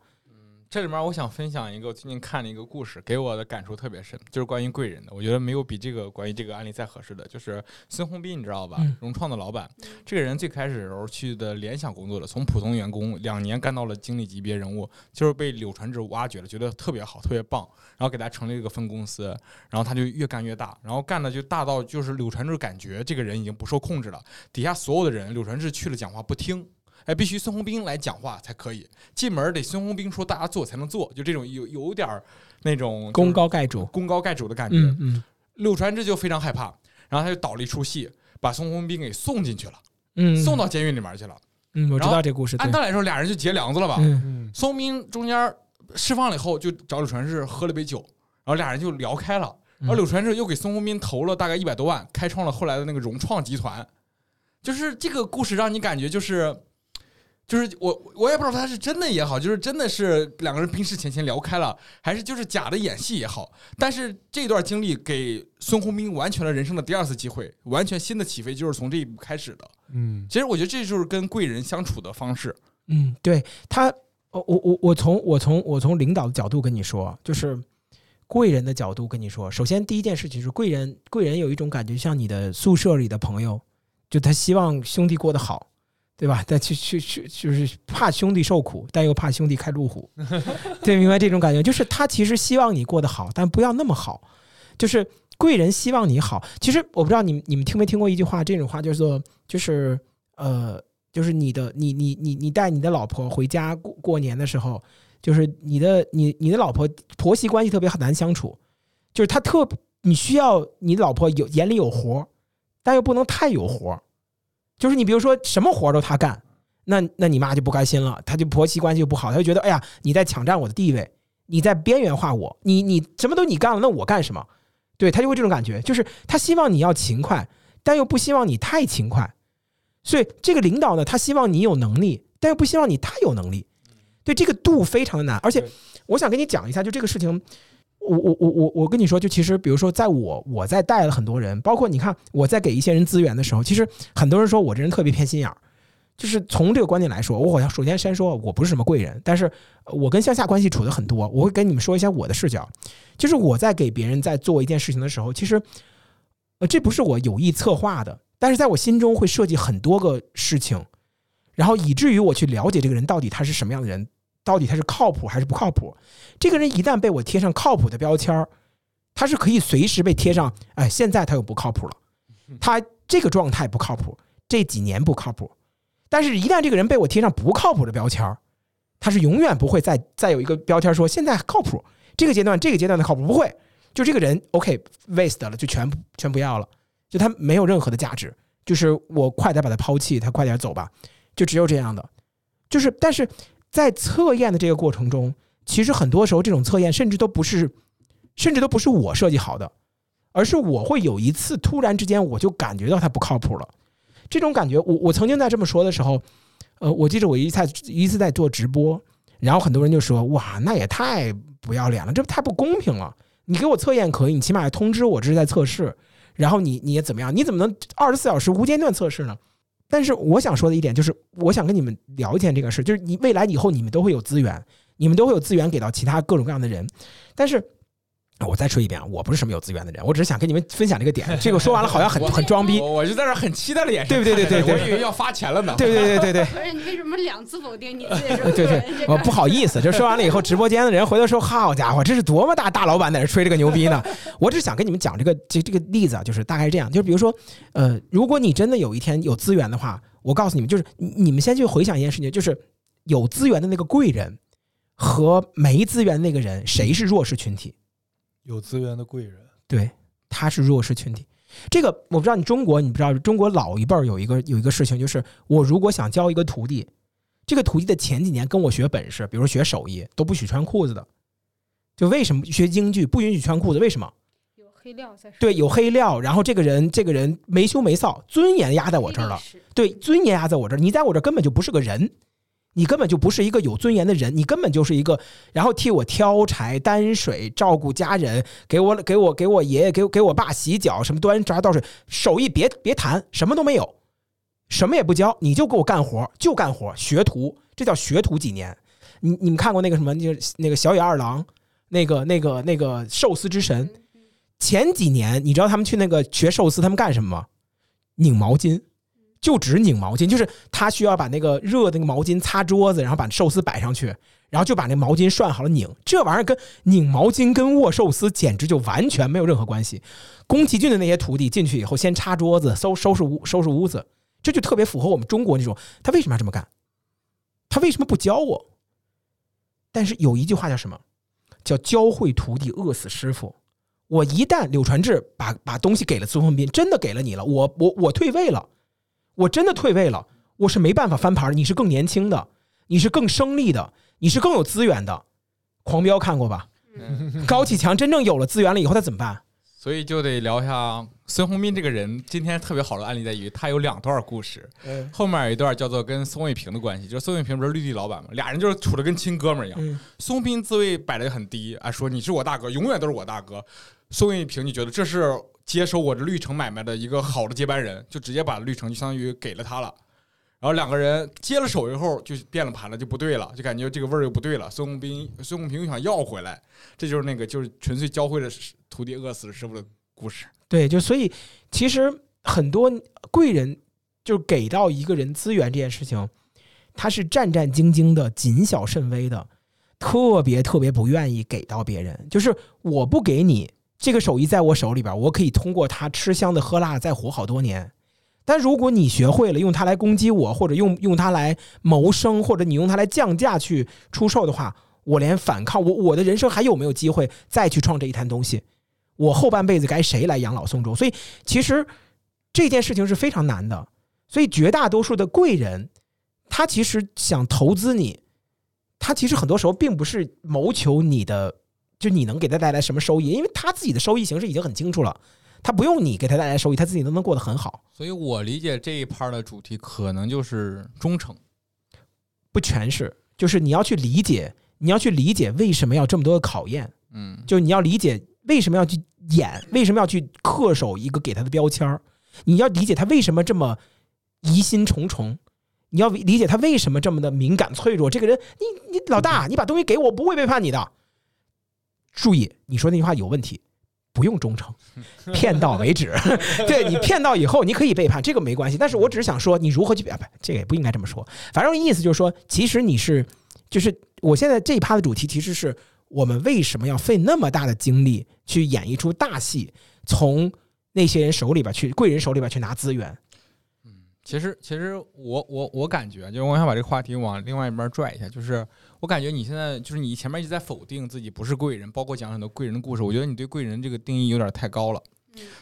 这里面我想分享一个我最近看的一个故事，给我的感触特别深，就是关于贵人的。我觉得没有比这个关于这个案例再合适的，就是孙宏斌，你知道吧
嗯？
融创的老板，
嗯
这个人最开始的时候去的联想工作的，从普通员工两年干到了经理级别人物，就是被柳传志挖掘了，觉得特别好，特别棒，然后给他成立了一个分公司，然后他就越干越大，然后干的就大到就是柳传志感觉这个人已经不受控制了，底下所有的人，柳传志去了讲话不听。哎，必须孙宏斌来讲话才可以，进门得孙宏斌说大家做才能做，就这种有有点儿那种
功高盖主。
功高盖主的感觉。
嗯嗯
柳传志就非常害怕，然后他就导了一出戏，把孙宏斌给送进去了，
嗯，
送到监狱里面去了。
嗯，我知道这故事。
按道理来说，俩人就结梁子了吧？
嗯
嗯
孙宏斌中间释放了以后，就找柳传志喝了杯酒，然后俩人就聊开了。然后
嗯
柳传志又给孙宏斌投了大概一百多万，开创了后来的那个融创集团。就是这个故事让你感觉就是。就是我，我也不知道他是真的也好，就是真的是两个人冰释前嫌聊开了，还是就是假的演戏也好。但是这段经历给孙宏斌完全了人生的第二次机会，完全新的起飞就是从这一步开始的。
嗯
其实我觉得这就是跟贵人相处的方式。
嗯，对他，我我我我从我从我从领导的角度跟你说，就是贵人的角度跟你说。首先第一件事情是贵人，贵人有一种感觉像你的宿舍里的朋友，就他希望兄弟过得好，对吧？但去去去就是怕兄弟受苦，但又怕兄弟开路虎，对，明白这种感觉，就是他其实希望你过得好，但不要那么好，就是贵人希望你好。其实我不知道你们你们听没听过一句话，这种话叫做就是呃。就是你的，你你你你带你的老婆回家过过年的时候，就是你的你你的老婆婆媳关系特别很难相处，就是她特你需要你老婆有眼里有活儿，但又不能太有活儿，就是你比如说什么活儿都他干，那那你妈就不开心了，她就婆媳关系就不好，她就觉得哎呀你在抢占我的地位，你在边缘化我，你你什么都你干了，那我干什么？对她就会这种感觉，就是她希望你要勤快，但又不希望你太勤快。所以这个领导呢，他希望你有能力，但又不希望你太有能力。对这个度非常的难，而且我想跟你讲一下，就这个事情，我我我我我跟你说，就其实比如说，在我我在带了很多人，包括你看我在给一些人资源的时候，其实很多人说我这人特别偏心眼儿，就是从这个观点来说，我好像首先先说我不是什么贵人，但是我跟向下关系处的很多，我会跟你们说一下我的视角，就是我在给别人在做一件事情的时候，其实呃这不是我有意策划的，但是在我心中会设计很多个事情，然后以至于我去了解这个人到底他是什么样的人，到底他是靠谱还是不靠谱。这个人一旦被我贴上靠谱的标签儿，他是可以随时被贴上，哎，现在他又不靠谱了，他这个状态不靠谱，这几年不靠谱。但是，一旦这个人被我贴上不靠谱的标签儿，他是永远不会再再有一个标签说现在靠谱，这个阶段这个阶段的靠谱不会，就这个人 OK waste 了，就全全不要了，就他没有任何的价值，就是我快点把他抛弃，他快点走吧。就只有这样的，就是但是在测验的这个过程中，其实很多时候这种测验甚至都不是，甚至都不是我设计好的，而是我会有一次突然之间我就感觉到它不靠谱了。这种感觉，我我曾经在这么说的时候，呃，我记得我一次在一次在做直播，然后很多人就说：“哇，那也太不要脸了，这太不公平了！你给我测验可以，你起码要通知我这是在测试，然后你你也怎么样？你怎么能二十四小时无间断测试呢？”但是我想说的一点就是，我想跟你们聊一件这个事，就是你未来以后你们都会有资源，你们都会有资源给到其他各种各样的人，但是。我再说一遍啊，我不是什么有资源的人，我只是想跟你们分享这个点。这个说完了好像很 很装逼，
我我就在这很期待的眼神，
对不对对对对，
我以为要发钱了呢。
对对对对对。
不是你为什么两次否定你自己？
对对，我不好意思，就说完了以后，直播间的人回头说：“好家伙，这是多么大大老板在这吹这个牛逼呢？”我只是想跟你们讲这个这这个例子啊，就是大概是这样，就是比如说，呃，如果你真的有一天有资源的话，我告诉你们，就是你们先去回想一件事情，就是有资源的那个贵人和没资源的那个人，谁是弱势群体？
有资源的贵人，
对，他是弱势群体。这个我不知道，你中国你不知道，中国老一辈儿有一个有一个事情，就是我如果想教一个徒弟，这个徒弟的前几年跟我学本事，比如学手艺，都不许穿裤子的。就为什么学京剧不允许穿裤子？为什么？
有黑料在。
对，有黑料。然后这个人，这个人没羞没臊，尊严压在我这儿了。对，尊严压在我这儿，你在我这儿根本就不是个人。你根本就不是一个有尊严的人，你根本就是一个，然后替我挑柴担水，照顾家人，给我给我给我爷爷给给我爸洗脚，什么端茶倒水，手艺别别谈，什么都没有，什么也不教，你就给我干活，就干活，学徒，这叫学徒几年？你你们看过那个什么，就是那个小野二郎，那个那个那个寿司之神，前几年你知道他们去那个学寿司，他们干什么吗？拧毛巾。就只拧毛巾，就是他需要把那个热的那个毛巾擦桌子，然后把寿司摆上去，然后就把那毛巾涮好了拧。这玩意儿跟拧毛巾跟握寿司简直就完全没有任何关系。宫崎骏的那些徒弟进去以后，先擦桌子、收收拾屋、收拾屋子，这就特别符合我们中国那种。他为什么要这么干？他为什么不教我？但是有一句话叫什么？叫教会徒弟饿死师傅。我一旦柳传志把把东西给了孙宏斌，真的给了你了，我我我退位了。我真的退位了，我是没办法翻盘。你是更年轻的，你是更生力的，你是更有资源的。狂飙看过吧？高启强真正有了资源了以后，他怎么办？
所以就得聊一下孙宏斌这个人。今天特别好的案例在于，他有两段故事。后面有一段叫做跟宋卫平的关系，就是宋卫平不是绿地老板嘛，俩人就是处的跟亲哥们儿一样。孙宏斌自位摆的很低啊，说你是我大哥，永远都是我大哥。宋卫平就觉得这是。接手我这绿城买卖的一个好的接班人，就直接把绿城就相当于给了他了。然后两个人接了手以后，就变了盘了，就不对了，就感觉这个味儿又不对了。孙宏斌、孙宏平又想要回来，这就是那个就是纯粹教会了徒弟饿死师傅的故事。
对，就所以其实很多贵人就给到一个人资源这件事情，他是战战兢兢的、谨小慎微的，特别特别不愿意给到别人。就是我不给你。这个手艺在我手里边，我可以通过它吃香的喝辣的再活好多年。但如果你学会了用它来攻击我，或者用用它来谋生，或者你用它来降价去出售的话，我连反抗我我的人生还有没有机会再去创这一摊东西？我后半辈子该谁来养老送终？所以其实这件事情是非常难的。所以绝大多数的贵人，他其实想投资你，他其实很多时候并不是谋求你的。就你能给他带来什么收益？因为他自己的收益形式已经很清楚了，他不用你给他带来收益，他自己都能过得很好。
所以我理解这一 part 的主题可能就是忠诚，
不全是，就是你要去理解，你要去理解为什么要这么多的考验。
嗯，
就你要理解为什么要去演，为什么要去恪守一个给他的标签儿，你要理解他为什么这么疑心重重，你要理解他为什么这么的敏感脆弱。这个人，你你老大，你把东西给我，不会背叛你的。注意，你说那句话有问题，不用忠诚，骗到为止。对你骗到以后，你可以背叛，这个没关系。但是我只是想说，你如何去背叛，这个也不应该这么说。反正意思就是说，其实你是，就是我现在这一趴的主题，其实是我们为什么要费那么大的精力去演一出大戏，从那些人手里边去，贵人手里边去拿资源。
嗯，其实，其实我我我感觉，就是我想把这个话题往另外一边拽一下，就是。我感觉你现在就是你前面一直在否定自己不是贵人，包括讲很多贵人的故事。我觉得你对贵人这个定义有点太高了。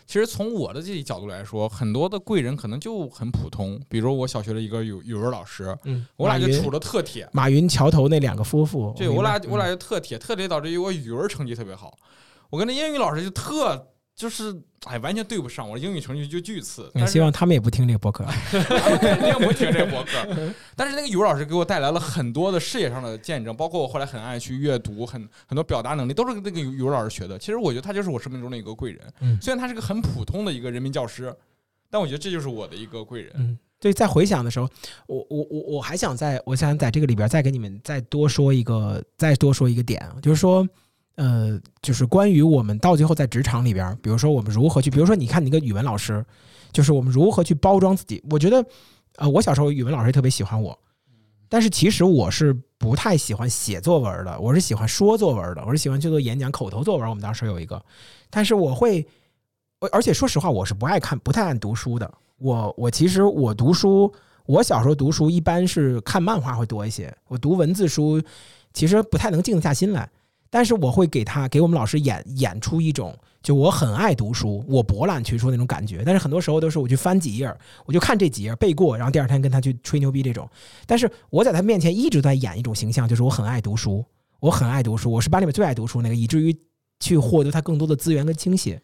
其实从我的这己角度来说，很多的贵人可能就很普通，比如我小学的一个语语文老师，
嗯，
我俩就处的特铁。
马云桥头那两个夫妇，
对我俩我俩就特铁，特铁导致于我语文成绩特别好。我跟那英语老师就特就是哎，完全对不上，我英语成绩就巨次。
嗯
但
希望他们也不听这个播客。
肯定不听这个博客。但是那个语文老师给我带来了很多的视野上的见证，包括我后来很爱去阅读，很很多表达能力都是那个语文老师学的。其实我觉得他就是我生命中的一个贵人，
嗯
虽然他是个很普通的一个人民教师，但我觉得这就是我的一个贵人。
嗯，对，在回想的时候，我我我我还想在，我想在这个里边再给你们再多说一个，再多说一个点啊，就是说，呃，就是关于我们到最后在职场里边，比如说我们如何去，比如说你看你个语文老师，就是我们如何去包装自己。我觉得，呃，我小时候语文老师特别喜欢我，但是其实我是不太喜欢写作文的，我是喜欢说作文的，我是喜欢去做演讲、口头作文。我们当时有一个，但是我会，而而且说实话，我是不爱看、不太爱读书的。我我其实我读书，我小时候读书一般是看漫画会多一些，我读文字书其实不太能静得下心来。但是我会给他给我们老师演演出一种，就我很爱读书，我博览群书那种感觉。但是很多时候都是我去翻几页，我就看这几页背过，然后第二天跟他去吹牛逼这种。但是我在他面前一直在演一种形象，就是我很爱读书，我很爱读书，我是班里面最爱读书那个，以至于去获得他更多的资源跟倾斜。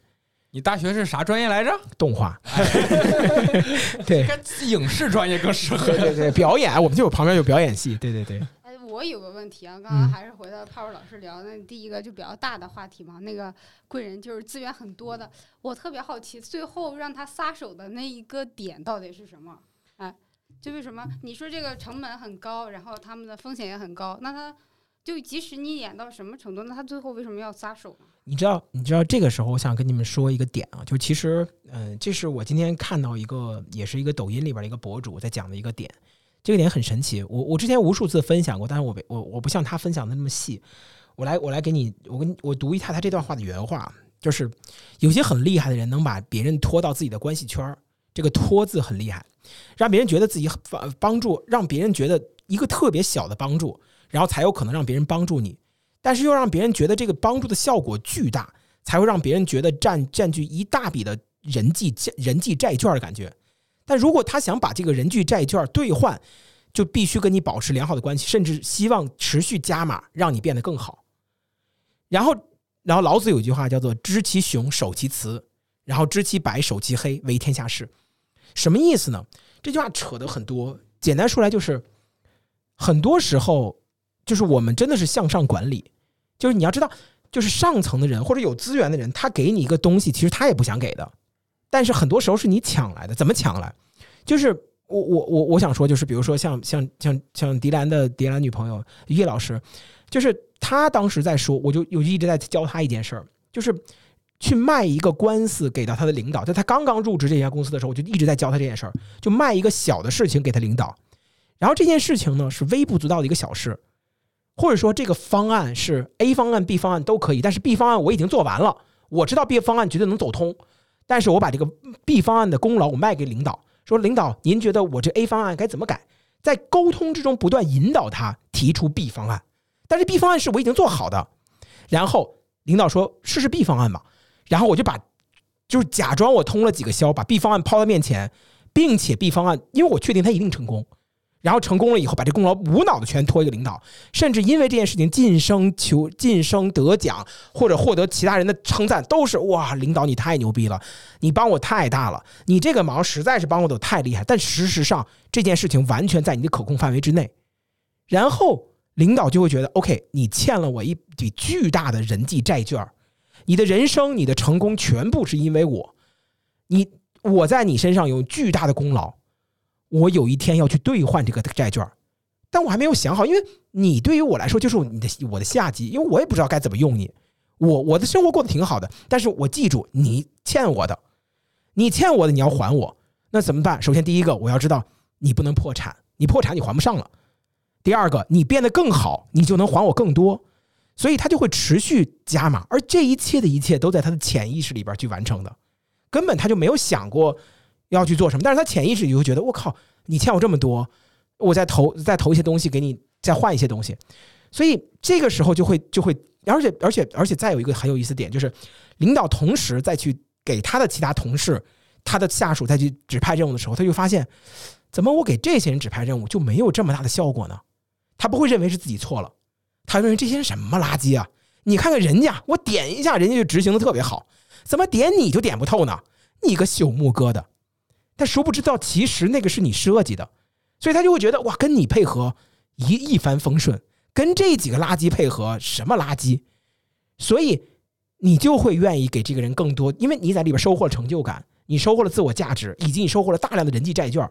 你大学是啥专业来着？
动画，对
该影视专业更适合
对。对对，表演，我们就有旁边有表演系，对对对，
哎，我有个问题啊，刚
嗯
刚还是回到泡泡老师聊那第一个就比较大的话题嘛，那个贵人就是资源很多的，我特别好奇，最后让他撒手的那一个点到底是什么？哎，就为什么你说这个成本很高，然后他们的风险也很高，那他就即使你演到什么程度，那他最后为什么要撒手呢？
你知道，你知道这个时候，我想跟你们说一个点啊，就其实，嗯、这是我今天看到一个，也是一个抖音里边的一个博主在讲的一个点，这个点很神奇。我我之前无数次分享过，但是我我我不像他分享的那么细。我来我来给你，我跟我读一下他这段话的原话，就是有些很厉害的人能把别人拖到自己的关系圈儿，这个“拖”字很厉害，让别人觉得自己很帮帮助，让别人觉得一个特别小的帮助，然后才有可能让别人帮助你。但是又让别人觉得这个帮助的效果巨大，才会让别人觉得占占据一大笔的人际人际债券的感觉。但如果他想把这个人聚债券兑换，就必须跟你保持良好的关系，甚至希望持续加码，让你变得更好。然后，然后老子有一句话叫做“知其雄，守其雌”，然后“知其白，守其黑，为天下事”。什么意思呢？这句话扯得很多，简单说来就是，很多时候就是我们真的是向上管理，就是你要知道，就是上层的人或者有资源的人，他给你一个东西，其实他也不想给的，但是很多时候是你抢来的。怎么抢来？就是我我我我想说，就是比如说像像像像迪兰的迪兰女朋友叶老师，就是他当时在说，我就我就一直在教他一件事儿，就是去卖一个官司给到他的领导，在他刚刚入职这家公司的时候，我就一直在教他这件事儿，就卖一个小的事情给他领导，然后这件事情呢是微不足道的一个小事，或者说这个方案是 A 方案、B 方案都可以，但是 B 方案我已经做完了，我知道 B 方案绝对能走通，但是我把这个 B 方案的功劳我卖给领导，说领导您觉得我这 A 方案该怎么改？在沟通之中不断引导他提出 B 方案，但是 B 方案是我已经做好的，然后领导说试试 B 方案吧，然后我就把就是假装我通了几个宵，把 B 方案抛到面前，并且 B 方案因为我确定他一定成功。然后成功了以后，把这功劳无脑的全托一个领导，甚至因为这件事情晋升求晋升得奖，或者获得其他人的称赞，都是哇，领导你太牛逼了，你帮我太大了，你这个忙实在是帮我的太厉害。但事实上这件事情完全在你的可控范围之内，然后领导就会觉得 OK，你欠了我一笔巨大的人际债券，你的人生、你的成功全部是因为我，你我在你身上有巨大的功劳。我有一天要去兑换这个债券，但我还没有想好，因为你对于我来说就是你的我的下级，因为我也不知道该怎么用你。我我的生活过得挺好的，但是我记住你欠我的，你欠我的你要还我，那怎么办？首先第一个我要知道你不能破产，你破产你还不上了。第二个，你变得更好，你就能还我更多，所以他就会持续加码，而这一切的一切都在他的潜意识里边去完成的，根本他就没有想过。要去做什么？但是他潜意识里会觉得，我靠，你欠我这么多，我再投再投一些东西给你，再换一些东西，所以这个时候就会就会，而且而且而且再有一个很有意思点，就是领导同时再去给他的其他同事、他的下属再去指派任务的时候，他就发现，怎么我给这些人指派任务就没有这么大的效果呢？他不会认为是自己错了，他认为这些人什么垃圾啊！你看看人家，我点一下，人家就执行的特别好，怎么点你就点不透呢？你个朽木疙瘩！但殊不知道，其实那个是你设计的，所以他就会觉得哇，跟你配合一一帆风顺，跟这几个垃圾配合什么垃圾？所以你就会愿意给这个人更多，因为你在里边收获了成就感，你收获了自我价值，以及你收获了大量的人际债券，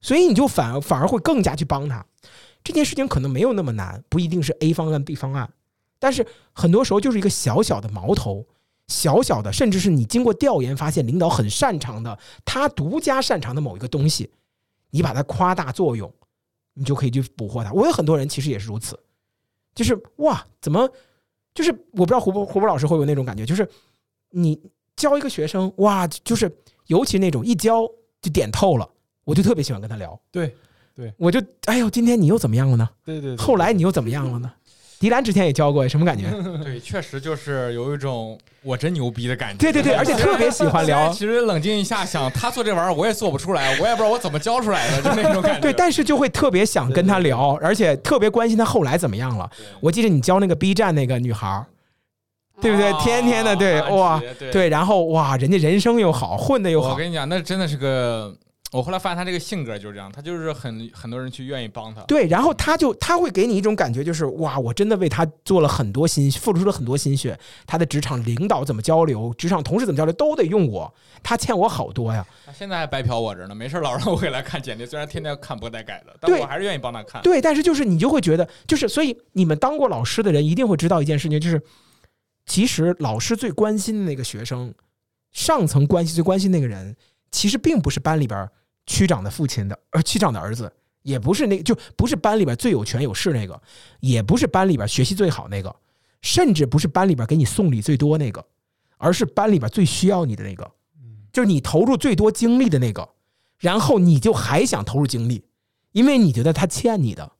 所以你就反反而会更加去帮他。这件事情可能没有那么难，不一定是 A 方案 B 方案，但是很多时候就是一个小小的矛头。小小的，甚至是你经过调研发现领导很擅长的，他独家擅长的某一个东西，你把它夸大作用，你就可以去捕获它。我有很多人其实也是如此，就是哇，怎么，就是我不知道胡博胡博老师会有那种感觉，就是你教一个学生哇，就是尤其那种一教就点透了，我就特别喜欢跟他聊。
对，
我就哎呦，今天你又怎么样了呢？
对对，
后来你又怎么样了呢？迪兰之前也教过，什么感觉？
对，确实就是有一种我真牛逼的感觉。
对对对，而且特别喜欢聊。
其实冷静一下想，他做这玩意儿我也做不出来，我也不知道我怎么教出来的，就那种感觉。
对，但是就会特别想跟他聊，而且特别关心他后来怎么样了。我记得你教那个 B 站那个女孩儿，对不对？天天的对哇，对，然后哇，人家人生又好，混的又好。
我跟你讲，那真的是个。我后来发现他这个性格就是这样，他就是很很多人去愿意帮他。
对，然后他就他会给你一种感觉，就是哇，我真的为他做了很多心，付出了很多心血。他的职场领导怎么交流，职场同事怎么交流，都得用我。他欠我好多呀。
他现在还白嫖我着呢，没事老让我给他看简历，虽然天天看不带改的，但我还是愿意帮他看。
对，但是就是你就会觉得，就是所以你们当过老师的人一定会知道一件事情，就是其实老师最关心的那个学生，上层关系最关心那个人，其实并不是班里边。区长的父亲的，呃，区长的儿子，也不是那，就不是班里边最有权有势那个，也不是班里边学习最好那个，甚至不是班里边给你送礼最多那个，而是班里边最需要你的那个，就是你投入最多精力的那个，然后你就还想投入精力，因为你觉得他欠你的，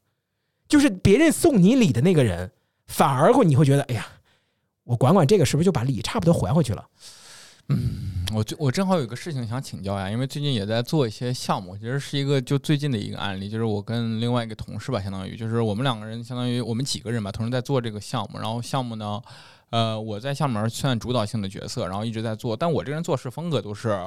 就是别人送你礼的那个人，反而会你会觉得，哎呀，我管管这个是不是就把礼差不多还回去了。
嗯，我最我正好有个事情想请教呀，因为最近也在做一些项目，其实是一个就最近的一个案例，就是我跟另外一个同事吧，相当于就是我们两个人，相当于我们几个人吧，同时在做这个项目。然后项目呢，呃，我在项目上算主导性的角色，然后一直在做，但我这人做事风格都是。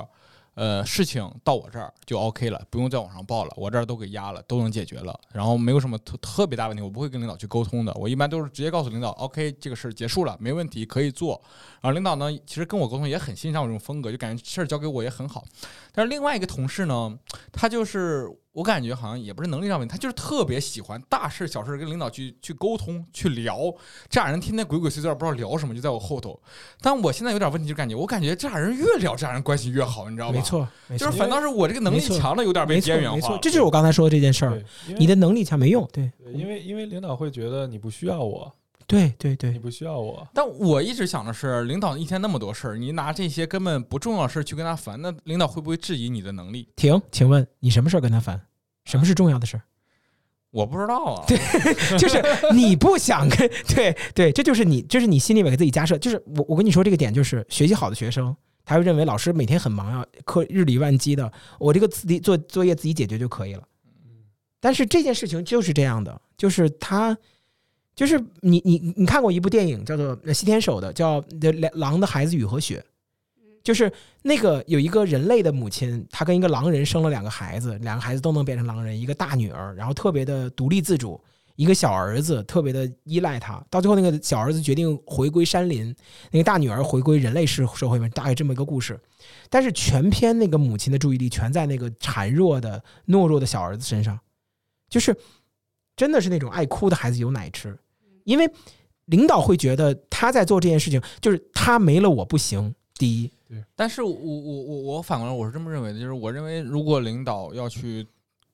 呃，事情到我这儿就 OK 了，不用再往上报了，我这儿都给压了，都能解决了，然后没有什么特特别大问题，我不会跟领导去沟通的，我一般都是直接告诉领导，OK，这个事儿结束了，没问题，可以做。然后领导呢，其实跟我沟通也很欣赏我这种风格，就感觉事儿交给我也很好。但是另外一个同事呢，他就是。我感觉好像也不是能力上问题，他就是特别喜欢大事小事跟领导去去沟通去聊，这俩人天天鬼鬼祟祟，不知道聊什么，就在我后头。但我现在有点问题，就感觉我感觉这俩人越聊，这俩人关系越好，你知道吗？
没错，
就是反倒是我这个能力强的有点被边缘化。
没错，这就是我刚才说的这件事儿。你的能力强没用，对，
因为因为领导会觉得你不需要我。
对对对，
你不需要我。
但我一直想的是，领导一天那么多事儿，你拿这些根本不重要的事儿去跟他烦，那领导会不会质疑你的能力？
停，请问你什么事儿跟他烦？什么是重要的事儿？
我不知道啊。
对，就是你不想跟 对对，这就是你，这是你心里面给自己假设。就是我，我跟你说这个点，就是学习好的学生，他会认为老师每天很忙啊，课日理万机的，我这个自己做作业自己解决就可以了。但是这件事情就是这样的，就是他。就是你你你看过一部电影叫做《西天守》的，叫《的狼的孩子雨和雪》，就是那个有一个人类的母亲，她跟一个狼人生了两个孩子，两个孩子都能变成狼人，一个大女儿，然后特别的独立自主，一个小儿子特别的依赖她。到最后，那个小儿子决定回归山林，那个大女儿回归人类社社会面，大概这么一个故事。但是全篇那个母亲的注意力全在那个孱弱的懦弱的小儿子身上，就是真的是那种爱哭的孩子有奶吃。因为领导会觉得他在做这件事情，就是他没了我不行。第一，
对。
但是我我我我反过来我是这么认为的，就是我认为如果领导要去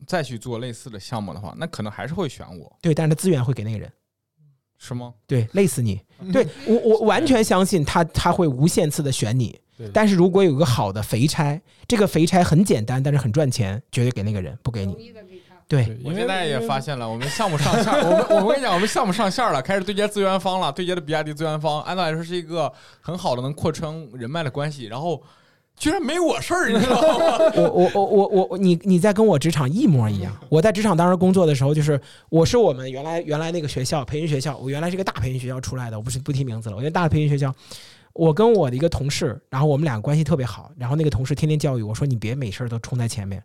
再去做类似的项目的话，那可能还是会选我。
对，但是他资源会给那个人，
是吗？
对，累死你。对我我完全相信他他会无限次的选你。但是如果有个好的肥差，这个肥差很简单，但是很赚钱，绝对给那个人，不给你。对，
我现在也发现了，我们项目上线，我们我跟你讲，我们项目上线了，开始对接资源方了，对接的比亚迪资源方，按道理说是一个很好的能扩充人脉的关系。然后居然没我事儿，你知道吗？
我我我我我我你你在跟我职场一模一样。我在职场当时工作的时候，就是我是我们原来原来那个学校培训学校，我原来是个大培训学校出来的，我不是不提名字了，我觉得大的培训学校。我跟我的一个同事，然后我们俩关系特别好，然后那个同事天天教育我说：“你别没事儿都冲在前面。”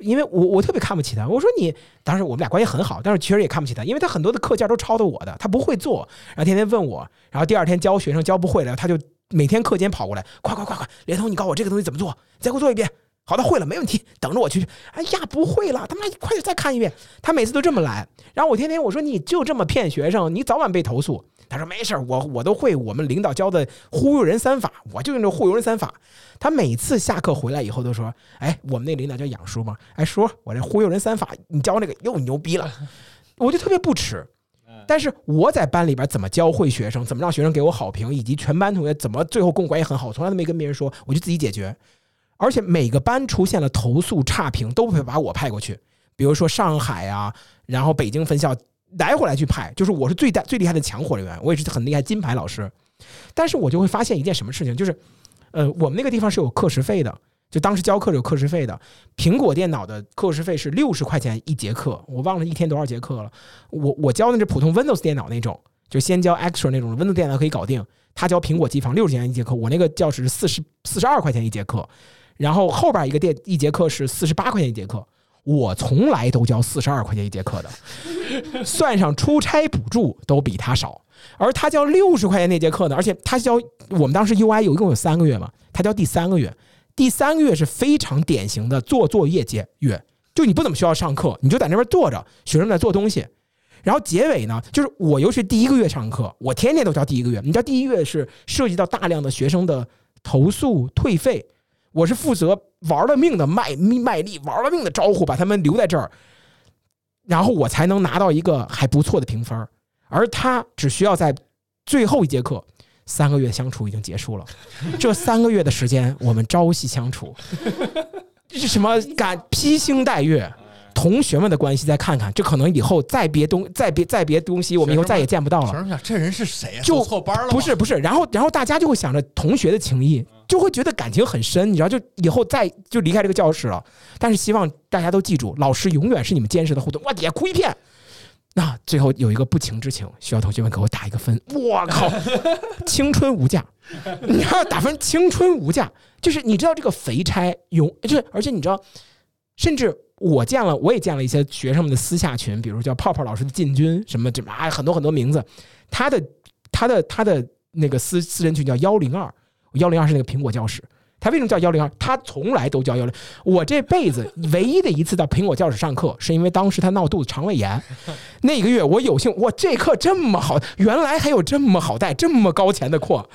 因为我我特别看不起他，我说你当时我们俩关系很好，但是其实也看不起他，因为他很多的课件都抄的我的，他不会做，然后天天问我，然后第二天教学生教不会了，他就每天课间跑过来，快快快快，连通，你告诉我这个东西怎么做，再给我做一遍。好的，会了，没问题，等着我去。哎呀，不会了，他妈快点再看一遍。他每次都这么来，然后我天天我说你就这么骗学生，你早晚被投诉。他说没事我我都会我们领导教的忽悠人三法，我就用这忽悠人三法。他每次下课回来以后都说，哎，我们那领导叫养叔嘛，哎叔，我这忽悠人三法，你教那个又牛逼了，我就特别不耻。但是我在班里边怎么教会学生，怎么让学生给我好评，以及全班同学怎么最后跟我关系很好，从来都没跟别人说，我就自己解决。而且每个班出现了投诉差评，都会把我派过去。比如说上海啊，然后北京分校来回来去派，就是我是最大最厉害的强火人员，我也是很厉害金牌老师。但是我就会发现一件什么事情，就是，呃，我们那个地方是有课时费的，就当时教课有课时费的。苹果电脑的课时费是六十块钱一节课，我忘了一天多少节课了。我我教的是普通 Windows 电脑那种，就先教 Extra 那种 Windows 电脑可以搞定。他教苹果机房六十块钱一节课，我那个教室是四十四十二块钱一节课。然后后边一个电一节课是四十八块钱一节课，我从来都交四十二块钱一节课的，算上出差补助都比他少。而他交六十块钱那节课呢，而且他教我们当时 UI 有一共有三个月嘛，他教第三个月，第三个月是非常典型的做作业节月，就你不怎么需要上课，你就在那边坐着，学生在做东西。然后结尾呢，就是我又是第一个月上课，我天天都教第一个月，你知道第一月是涉及到大量的学生的投诉退费。我是负责玩了命的卖卖力，玩了命的招呼，把他们留在这儿，然后我才能拿到一个还不错的评分。而他只需要在最后一节课，三个月相处已经结束了。这三个月的时间，我们朝夕相处，这是什么？敢披星戴月。同学们的关系再看看，这可能以后再别东再别再别东西，我们以后再也见不到了。
想这人是谁呀？
就
错班了？
不是不是，然后然后大家就会想着同学的情谊，就会觉得感情很深，你知道，就以后再就离开这个教室了。但是希望大家都记住，老师永远是你们坚实的后盾。哇，底下哭一片。那最后有一个不情之请，需要同学们给我打一个分。我靠，青春无价！你要打分，青春无价，就是你知道这个肥差永，就是而且你知道，甚至。我见了，我也见了一些学生们的私下群，比如叫泡泡老师的进军什么这啊，很多很多名字。他的他的他的那个私私人群叫幺零二，幺零二是那个苹果教室。他为什么叫幺零二？他从来都叫幺零。我这辈子唯一的一次到苹果教室上课，是因为当时他闹肚子肠胃炎。那个月我有幸，哇，这课这么好，原来还有这么好带、这么高钱的课，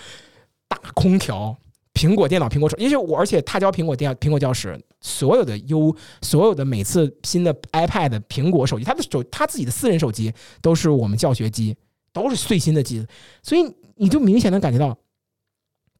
大空调。苹果电脑、苹果手，因为我而且他教苹果电苹果教室，所有的优，所有的每次新的 iPad、苹果手机，他的手他自己的私人手机都是我们教学机，都是最新的机子，所以你就明显能感觉到，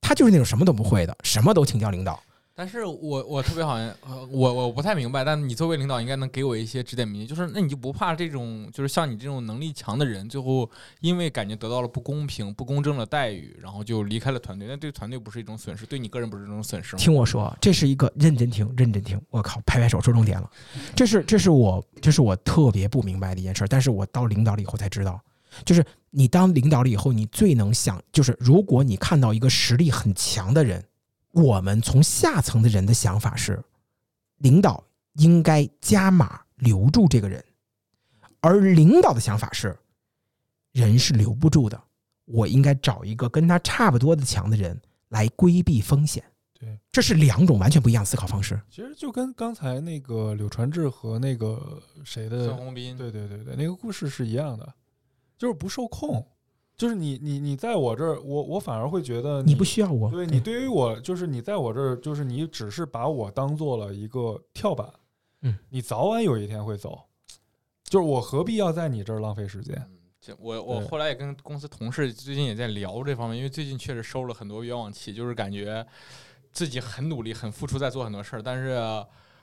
他就是那种什么都不会的，什么都请教领导。
但是我我特别好像，我我不太明白，但你作为领导应该能给我一些指点迷津，就是那你就不怕这种，就是像你这种能力强的人，最后因为感觉得到了不公平、不公正的待遇，然后就离开了团队，那对团队不是一种损失，对你个人不是一种损失吗？
听我说，这是一个认真听、认真听，我靠，拍拍手说重点了，这是这是我这是我特别不明白的一件事，但是我到领导了以后才知道，就是你当领导了以后，你最能想，就是如果你看到一个实力很强的人。我们从下层的人的想法是，领导应该加码留住这个人，而领导的想法是，人是留不住的，我应该找一个跟他差不多的强的人来规避风险。
对，
这是两种完全不一样思考方式。
其实就跟刚才那个柳传志和那个谁的
孙宏斌，
对对对对，那个故事是一样的，就是不受控。就是你你你在我这儿，我我反而会觉得
你不需要我。
对你对于我，就是你在我这儿，就是你只是把我当做了一个跳板。
嗯，
你早晚有一天会走，就是我何必要在你这儿浪费时间？
我我后来也跟公司同事最近也在聊这方面，因为最近确实收了很多冤枉气，就是感觉自己很努力、很付出，在做很多事儿，但是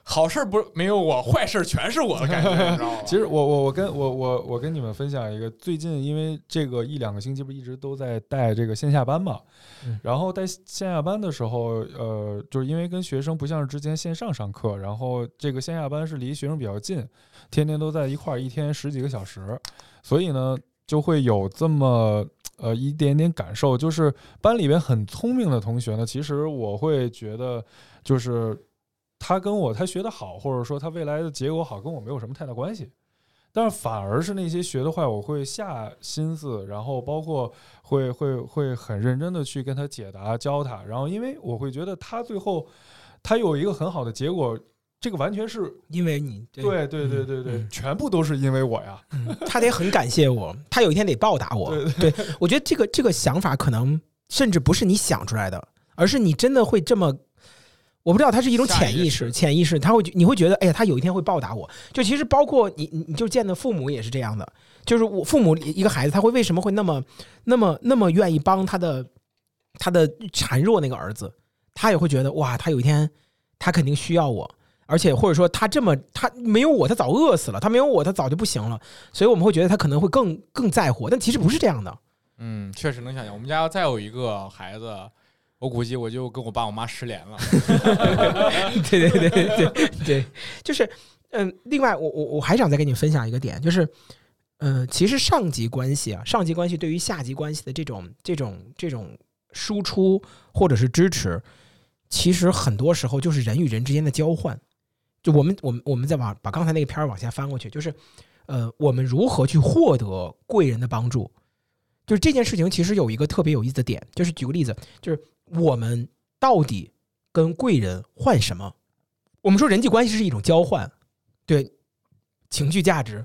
好事儿不没有我，坏事儿全是我的感觉，你知道吗？
其实我我我跟我我我跟你们分享一个，最近因为这个一两个星期不是一直都在带这个线下班嘛，
嗯
然后带线下班的时候，呃，就是因为跟学生不像是之前线上上课，然后这个线下班是离学生比较近，天天都在一块儿，一天十几个小时，所以呢就会有这么呃一点点感受，就是班里边很聪明的同学呢，其实我会觉得就是。他跟我他学得好，或者说他未来的结果好，跟我没有什么太大关系。但是反而是那些学得坏，我会下心思，然后包括会会会很认真的去跟他解答、教他。然后因为我会觉得他最后他有一个很好的结果，这个完全是
因为你
对对对对对，
嗯
全部都是因为我呀。
嗯他得很感谢我，他有一天得报答我。
对
对我觉得这个这个想法可能甚至不是你想出来的，而是你真的会这么。我不知道，它是一种潜意识，潜意识，他会你会觉得，哎呀，他有一天会报答我。就其实包括你，你你就见的父母也是这样的，就是我父母一个孩子，他会为什么会那么那么那么愿意帮他的他的孱弱那个儿子，他也会觉得哇，他有一天他肯定需要我，而且或者说他这么他没有我，他早饿死了，他没有我，他早就不行了，所以我们会觉得他可能会更更在乎，但其实不是这样的。
嗯，确实能想象，我们家要再有一个孩子，我估计我就跟我爸我妈失联了。
对对对对对，就是嗯，另外我我我还想再跟你分享一个点，就是呃，其实上级关系啊，上级关系对于下级关系的这种这种这种输出或者是支持，其实很多时候就是人与人之间的交换。就我们我们我们再把把刚才那个片儿往下翻过去，就是呃，我们如何去获得贵人的帮助？就是这件事情其实有一个特别有意思的点，就是举个例子，就是我们到底跟贵人换什么？我们说人际关系是一种交换，对，情绪价值、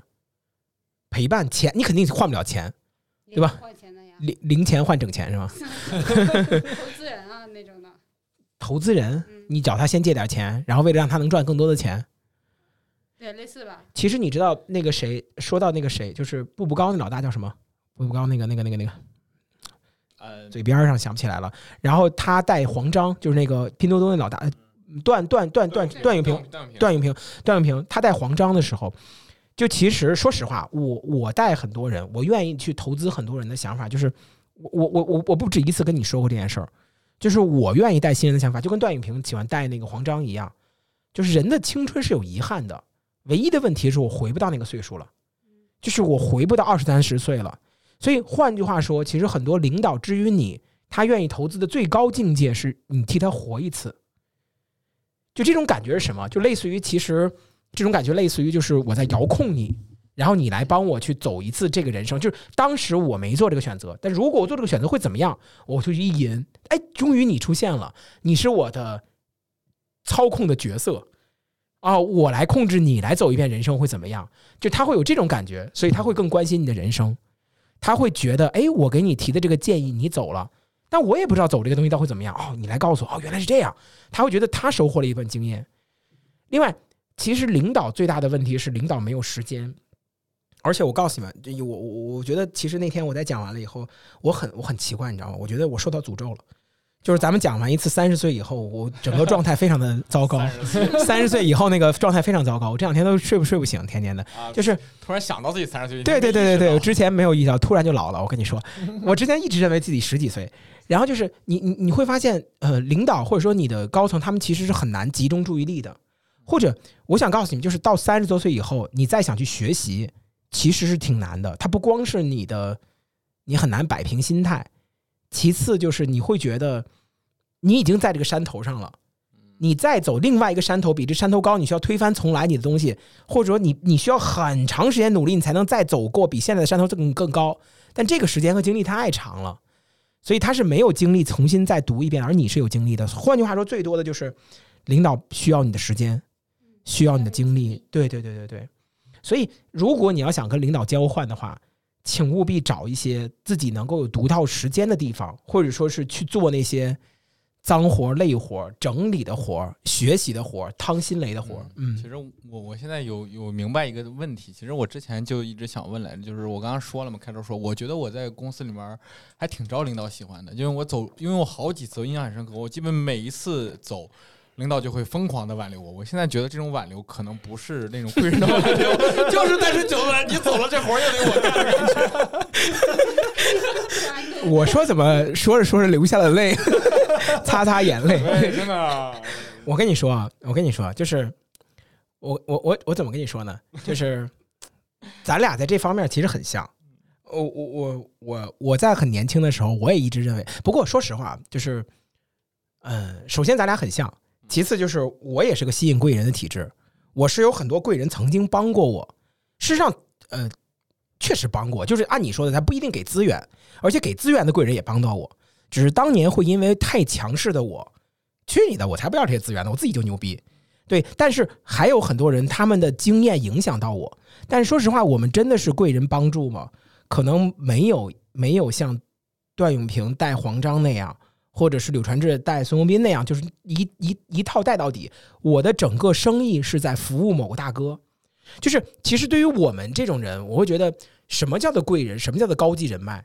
陪伴、钱，你肯定换不了钱，对吧
换钱的呀，
零零钱换整钱是吗？
投资人啊那种的，
投资人，
嗯，
你找他先借点钱，然后为了让他能赚更多的钱。
对，类似吧。
其实你知道那个谁说到那个谁，就是步步高那老大叫什么？步步高那个那个那个那个
呃，
嘴边儿上想不起来了。然后他带黄章，就是那个拼多多那老大，呃段段段段段永平，
段永平，
段永平，段永平，他带黄章的时候，就其实说实话，我我带很多人，我愿意去投资很多人的想法，就是我我我我我不止一次跟你说过这件事儿，就是我愿意带新人的想法，就跟段永平喜欢带那个黄章一样，就是人的青春是有遗憾的，唯一的问题是我回不到那个岁数了，就是我回不到二十三十岁了，所以换句话说，其实很多领导之于你，他愿意投资的最高境界是你替他活一次。就这种感觉是什么？就类似于，其实这种感觉类似于，就是我在遥控你，然后你来帮我去走一次这个人生。就是当时我没做这个选择，但如果我做这个选择会怎么样？我就去一引，哎，终于你出现了，你是我的操控的角色啊，我来控制你，来走一遍人生会怎么样？就他会有这种感觉，所以他会更关心你的人生，他会觉得，哎，我给你提的这个建议你走了。但我也不知道走这个东西到底会怎么样哦，你来告诉我哦，原来是这样，他会觉得他收获了一份经验。另外，其实领导最大的问题是领导没有时间，而且我告诉你们，这我我我觉得其实那天我在讲完了以后，我很我很奇怪，你知道吗？我觉得我受到诅咒了。就是咱们讲完一次三十岁以后，我整个状态非常的 糟糕。三十岁以后那个状态非常糟糕，我这两天都睡不睡不醒，天天的。
啊，
就是
突然想到自己三十岁，
对对对对对，我
我
之前没有意识到，突然就老了。我跟你说，我之前一直认为自己十几岁，然后就是你你你会发现，呃，领导或者说你的高层，他们其实是很难集中注意力的。或者我想告诉你们，就是到三十多岁以后，你再想去学习，其实是挺难的。它不光是你的，你很难摆平心态，其次就是你会觉得你已经在这个山头上了。你再走另外一个山头，比这山头高，你需要推翻重来你的东西，或者说你你需要很长时间努力，你才能再走过比现在的山头更更高。但这个时间和精力太长了，所以他是没有精力重新再读一遍，而你是有精力的。换句话说，最多的就是领导需要你的时间，需要你的精力。对对对对对。所以，如果你要想跟领导交换的话，请务必找一些自己能够有独到时间的地方，或者说是去做那些脏活、累活、整理的活、学习的活、汤心雷的活。嗯
其实我我现在有有明白一个问题，其实我之前就一直想问来着，就是我刚刚说了嘛，开头说，我觉得我在公司里面还挺招领导喜欢的，因为我走，因为我好几次我印象很深刻，我基本每一次走，领导就会疯狂的挽留我。我现在觉得这种挽留可能不是那种贵人的挽留，就是单纯觉得你走了，这活儿又得我干。
我说怎么说着说着流下了泪，擦擦眼泪。
真的。
我跟你说啊，我跟你说，就是我我我我怎么跟你说呢？就是咱俩在这方面其实很像。我我我我我在很年轻的时候，我也一直认为。不过说实话，就是嗯，首先咱俩很像，其次就是我也是个吸引贵人的体质。我是有很多贵人曾经帮过我，事实上，呃，确实帮过。就是按你说的，他不一定给资源，而且给资源的贵人也帮到我。只是当年会因为太强势的我，去你的，我才不要这些资源呢，我自己就牛逼。对，但是还有很多人，他们的经验影响到我。但是说实话，我们真的是贵人帮助吗？可能没有没有像段永平带黄章那样，或者是柳传志带孙宏斌那样，就是一一一套带到底。我的整个生意是在服务某个大哥。就是其实对于我们这种人，我会觉得什么叫做贵人，什么叫做高级人脉？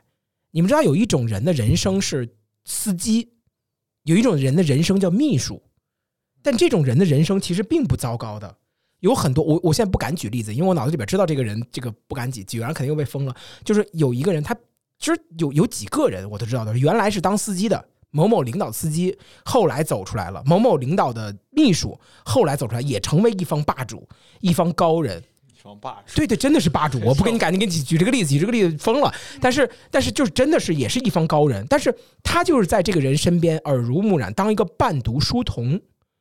你们知道有一种人的人生是司机，有一种人的人生叫秘书，但这种人的人生其实并不糟糕的。有很多我我现在不敢举例子，因为我脑子里边知道这个人，这个不敢举，举完肯定又被封了。就是有一个人，他其实有有几个人我都知道的，原来是当司机的某某领导司机，后来走出来了；某某领导的秘书，后来走出来也成为一方霸主，一方高人。
一方霸主，
对对，真的是霸主。我不跟你赶紧给你举这个例子，举这个例子疯了。但是但是就是真的是也是一方高人，但是他就是在这个人身边耳濡目染，当一个伴读书童。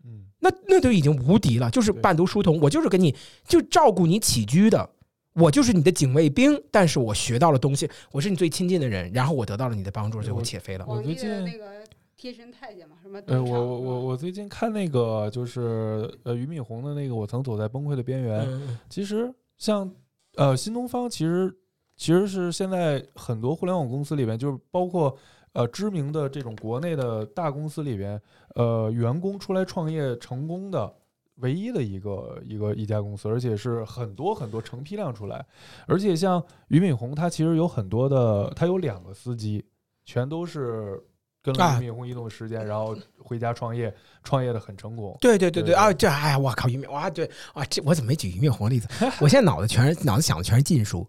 嗯那那都已经无敌了，就是伴读书童，我就是跟你就照顾你起居的，我就是你的警卫兵，但是我学到了东西，我是你最亲近的人，然后我得到了你的帮助，最后起飞了。
我最近
那个贴身太监嘛，什么？
呃，我我我我最近看那个就是呃俞敏洪的那个，我曾走在崩溃的边缘。其实像呃新东方，其实其实是现在很多互联网公司里边，就是包括。呃，知名的这种国内的大公司里边，呃，员工出来创业成功的唯一的一个一个一家公司，而且是很多很多成批量出来，而且像俞敏洪，他其实有很多的，他有两个司机，全都是。跟了俞敏洪一段时间，然后回家创业，创业的很成功。
对对对对啊！这哎呀，我靠，俞敏哇，对啊，这我怎么没举俞敏洪例子？我现在脑子全是脑子想的全是禁书。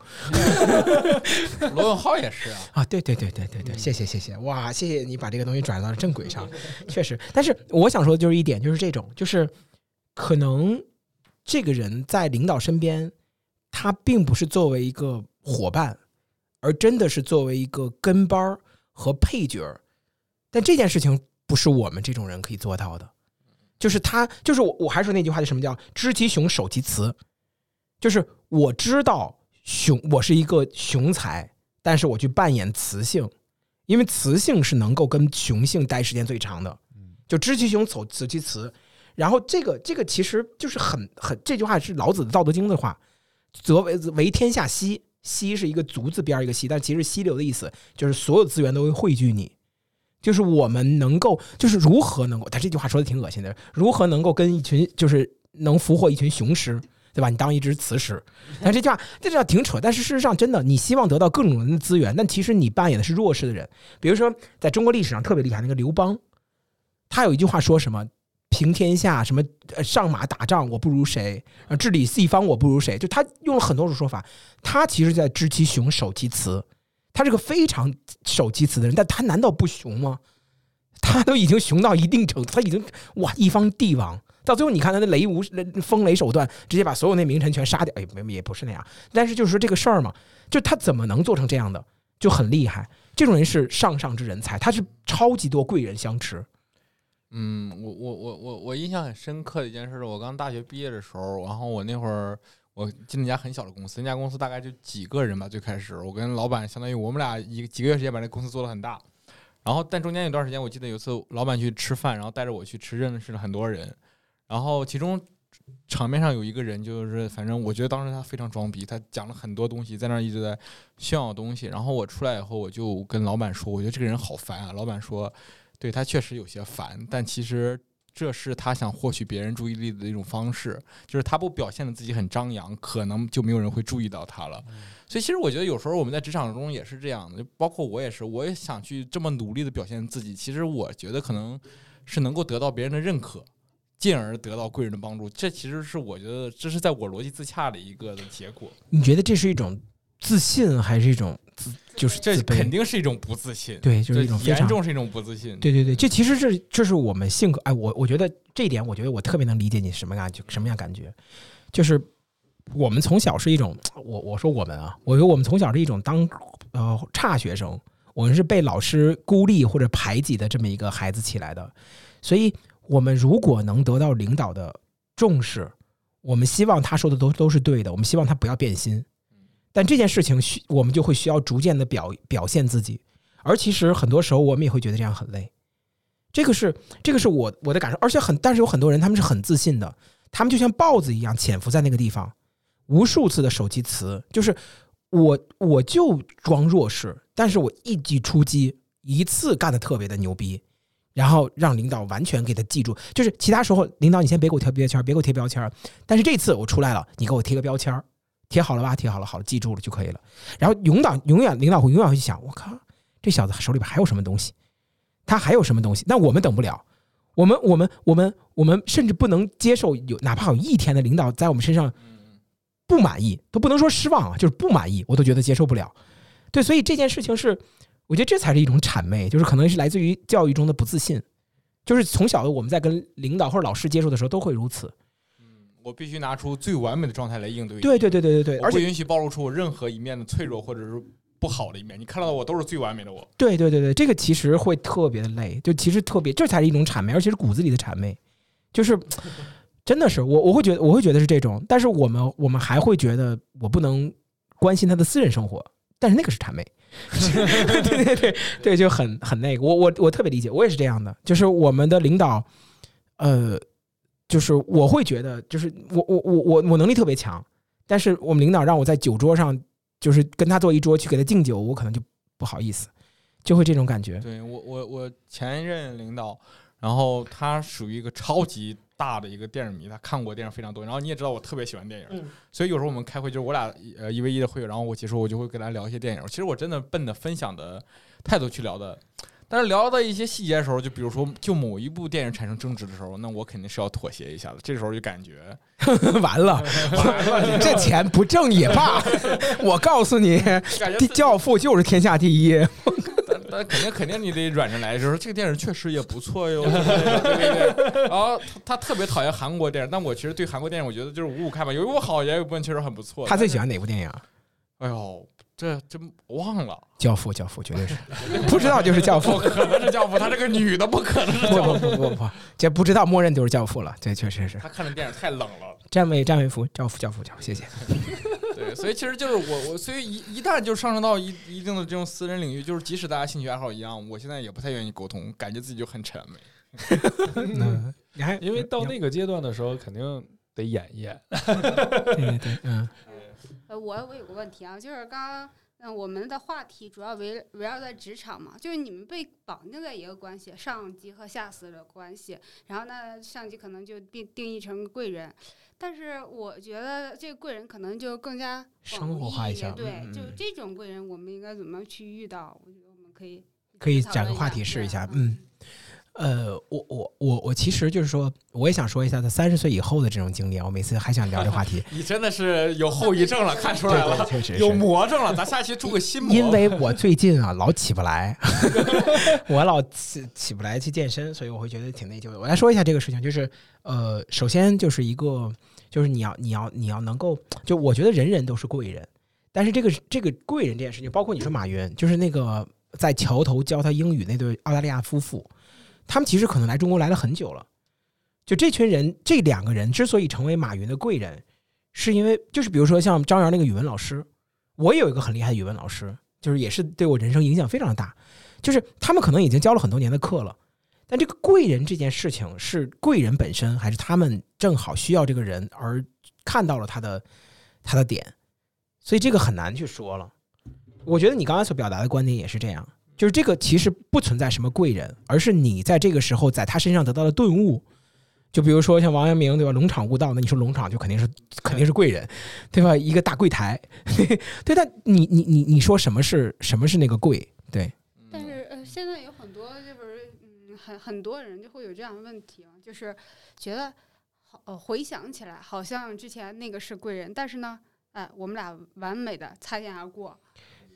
罗永浩也是啊！
啊，对对对对对对，谢谢谢谢哇，谢谢你把这个东西转到了正轨上，确实。但是我想说的就是一点，就是这种，就是可能这个人在领导身边，他并不是作为一个伙伴，而真的是作为一个跟班和配角儿。但这件事情不是我们这种人可以做到的，就是他，就是我，我还说那句话，就什么叫知其雄，守其雌，就是我知道雄，我是一个雄才，但是我去扮演雌性，因为雌性是能够跟雄性待时间最长的，就知其雄，守守其雌。然后这个这个其实就是很很这句话是老子的《道德经》的话，则为为天下溪，溪是一个足字边一个溪，但其实溪流的意思就是所有资源都会汇聚你。就是我们能够，就是如何能够，他这句话说的挺恶心的，如何能够跟一群，就是能俘获一群雄狮，对吧？你当一只雌狮，但这句话这句话挺扯。但是事实上，真的，你希望得到各种人的资源，但其实你扮演的是弱势的人。比如说，在中国历史上特别厉害那个刘邦，他有一句话说什么“平天下”，什么“上马打仗我不如谁”，治理四方我不如谁，就他用了很多种说法。他其实在知其雄，守其雌。他是个非常守其词的人，但他难道不雄吗？他都已经雄到一定程度，他已经哇一方帝王，到最后你看他的雷无风雷手段，直接把所有那名臣全杀掉。哎，没也不是那样，但是就是说这个事儿嘛，就他怎么能做成这样的，就很厉害。这种人是上上之人才，他是超级多贵人相持。
嗯，我我我我我印象很深刻的一件事，我刚大学毕业的时候，然后我那会儿。我进了一家很小的公司，那家公司大概就几个人吧。最开始，我跟老板相当于我们俩一几个月时间把那公司做得很大。然后，但中间有段时间，我记得有次老板去吃饭，然后带着我去吃，认识了很多人。然后，其中场面上有一个人，就是反正我觉得当时他非常装逼，他讲了很多东西，在那儿一直在炫耀东西。然后我出来以后，我就跟老板说，我觉得这个人好烦啊。老板说，对他确实有些烦，但其实。这是他想获取别人注意力的一种方式，就是他不表现的自己很张扬，可能就没有人会注意到他了。所以，其实我觉得有时候我们在职场中也是这样的，就包括我也是，我也想去这么努力的表现自己。其实我觉得可能是能够得到别人的认可，进而得到贵人的帮助。这其实是我觉得这是在我逻辑自洽的一个的结果。
你觉得这是一种自信，还是一种自 就是
这肯定是一种不自信，
对，就是一种
严重是一种不自信。
对对对，这其实是这是我们性格。哎，我我觉得这一点，我觉得我特别能理解你什么感觉，什么样感觉，就是我们从小是一种，我我说我们啊，我觉得我们从小是一种当呃差学生，我们是被老师孤立或者排挤的这么一个孩子起来的，所以我们如果能得到领导的重视，我们希望他说的都都是对的，我们希望他不要变心。但这件事情需我们就会需要逐渐的表表现自己，而其实很多时候我们也会觉得这样很累。这个是这个是我我的感受，而且很但是有很多人他们是很自信的，他们就像豹子一样潜伏在那个地方，无数次的手机词，就是我我就装弱势，但是我一击出击，一次干的特别的牛逼，然后让领导完全给他记住。就是其他时候领导你先别给我贴标签，别给我贴标签，但是这次我出来了，你给我贴个标签贴好了吧？贴好了，好了，记住了就可以了。然后永远永远领导会永远会去想，我靠，这小子手里边还有什么东西？他还有什么东西？那我们等不了，我们我们我们我们甚至不能接受有哪怕有一天的领导在我们身上不满意，都不能说失望啊，就是不满意，我都觉得接受不了。对，所以这件事情是，我觉得这才是一种谄媚，就是可能是来自于教育中的不自信，就是从小我们在跟领导或者老师接触的时候都会如此。
我必须拿出最完美的状态来应对。
对对对对对对，而且
不允许暴露出我任何一面的脆弱或者是不好的一面。你看到的我都是最完美的我。
对对对对，这个其实会特别的累，就其实特别，这才是一种谄媚，而且是骨子里的谄媚，就是 真的是我我会觉得我会觉得是这种，但是我们我们还会觉得我不能关心他的私人生活，但是那个是谄媚，对对对对，就很很那个，我我我特别理解，我也是这样的，就是我们的领导，呃，就是我会觉得，就是我我我我我能力特别强，但是我们领导让我在酒桌上，就是跟他坐一桌去给他敬酒，我可能就不好意思，就会这种感觉。
对我我我前一任领导，然后他属于一个超级大的一个电影迷，他看过电影非常多。然后你也知道我特别喜欢电影，
嗯
所以有时候我们开会就是我俩呃一 v 一的会，然后我结束我就会跟他聊一些电影。其实我真的奔着分享的态度去聊的。但是聊到一些细节的时候，就比如说就某一部电影产生争执的时候，那我肯定是要妥协一下的。这时候就感觉
完了，这钱不挣也罢。我告诉你，教父就是天下第一。
但但肯定肯定你得软着来，就是这个电影确实也不错哟，对对对。然后他他特别讨厌韩国电影，但我其实对韩国电影我觉得就是五五开吧，有一部好，也有一部分确实很不错。
他最喜欢哪部电影？
哎呦，这真忘了，
教父，教父绝对是，不知道就是教父
不。可能是教父，她这个女的不可能是
不不
教父。
不不不，这不知道默认就是教父了。这确实是。
她看的电影太冷了，
站位站位服，教父教父教父，谢谢。
对，所以其实就是我我，所以一一旦就上升到一一定的这种私人领域，就是即使大家兴趣爱好一样，我现在也不太愿意沟通，感觉自己就很谄媚。
嗯，你还
因为到那个阶段的时候，肯定得演一演。
对对对，嗯
呃，我我有个问题啊，就是刚刚嗯，我们的话题主要围围绕在职场嘛，就是你们被绑定在一个关系，上级和下司的关系，然后呢，上级可能就定定义成贵人，但是我觉得这个贵人可能就更加广
生活化一下
对，就这种贵人，我们应该怎么去遇到？我觉得我们可以
可以
讨论一下
展个话题试一
对
下嗯。呃，我我我我其实就是说，我也想说一下在三十岁以后的这种经历啊。我每次还想聊这话题，
你真的是有后遗症了，看出来了
对，，确实
有。魔怔了。咱下期出个新魔，
因为我 最近啊老起不来，我老起起不来去健身，所以我会觉得挺内疚的。我来说一下这个事情，就是呃，首先就是一个，就是你要你要你要能够，就我觉得人人都是贵人，但是这个这个贵人这件事情，包括你说马云，就是那个在桥头教他英语那对澳大利亚夫妇，他们其实可能来中国来了很久了。就这群人，这两个人之所以成为马云的贵人，是因为就是比如说像张元那个语文老师，我也有一个很厉害的语文老师，就是也是对我人生影响非常大。就是他们可能已经教了很多年的课了，但这个贵人这件事情是贵人本身，还是他们正好需要这个人而看到了他的他的点，所以这个很难去说了。我觉得你刚才所表达的观点也是这样，就是这个其实不存在什么贵人，而是你在这个时候在他身上得到的顿悟。就比如说像王阳明对吧，龙场悟道，那你说龙场就肯定是肯定是贵人，对吧？一个大柜台，对，但你你你你说什么是什么是那个贵？对，
但是呃，现在有很多就是嗯很很多人就会有这样的问题啊，就是觉得好呃回想起来好像之前那个是贵人，但是呢，哎，我们俩完美的擦肩而过。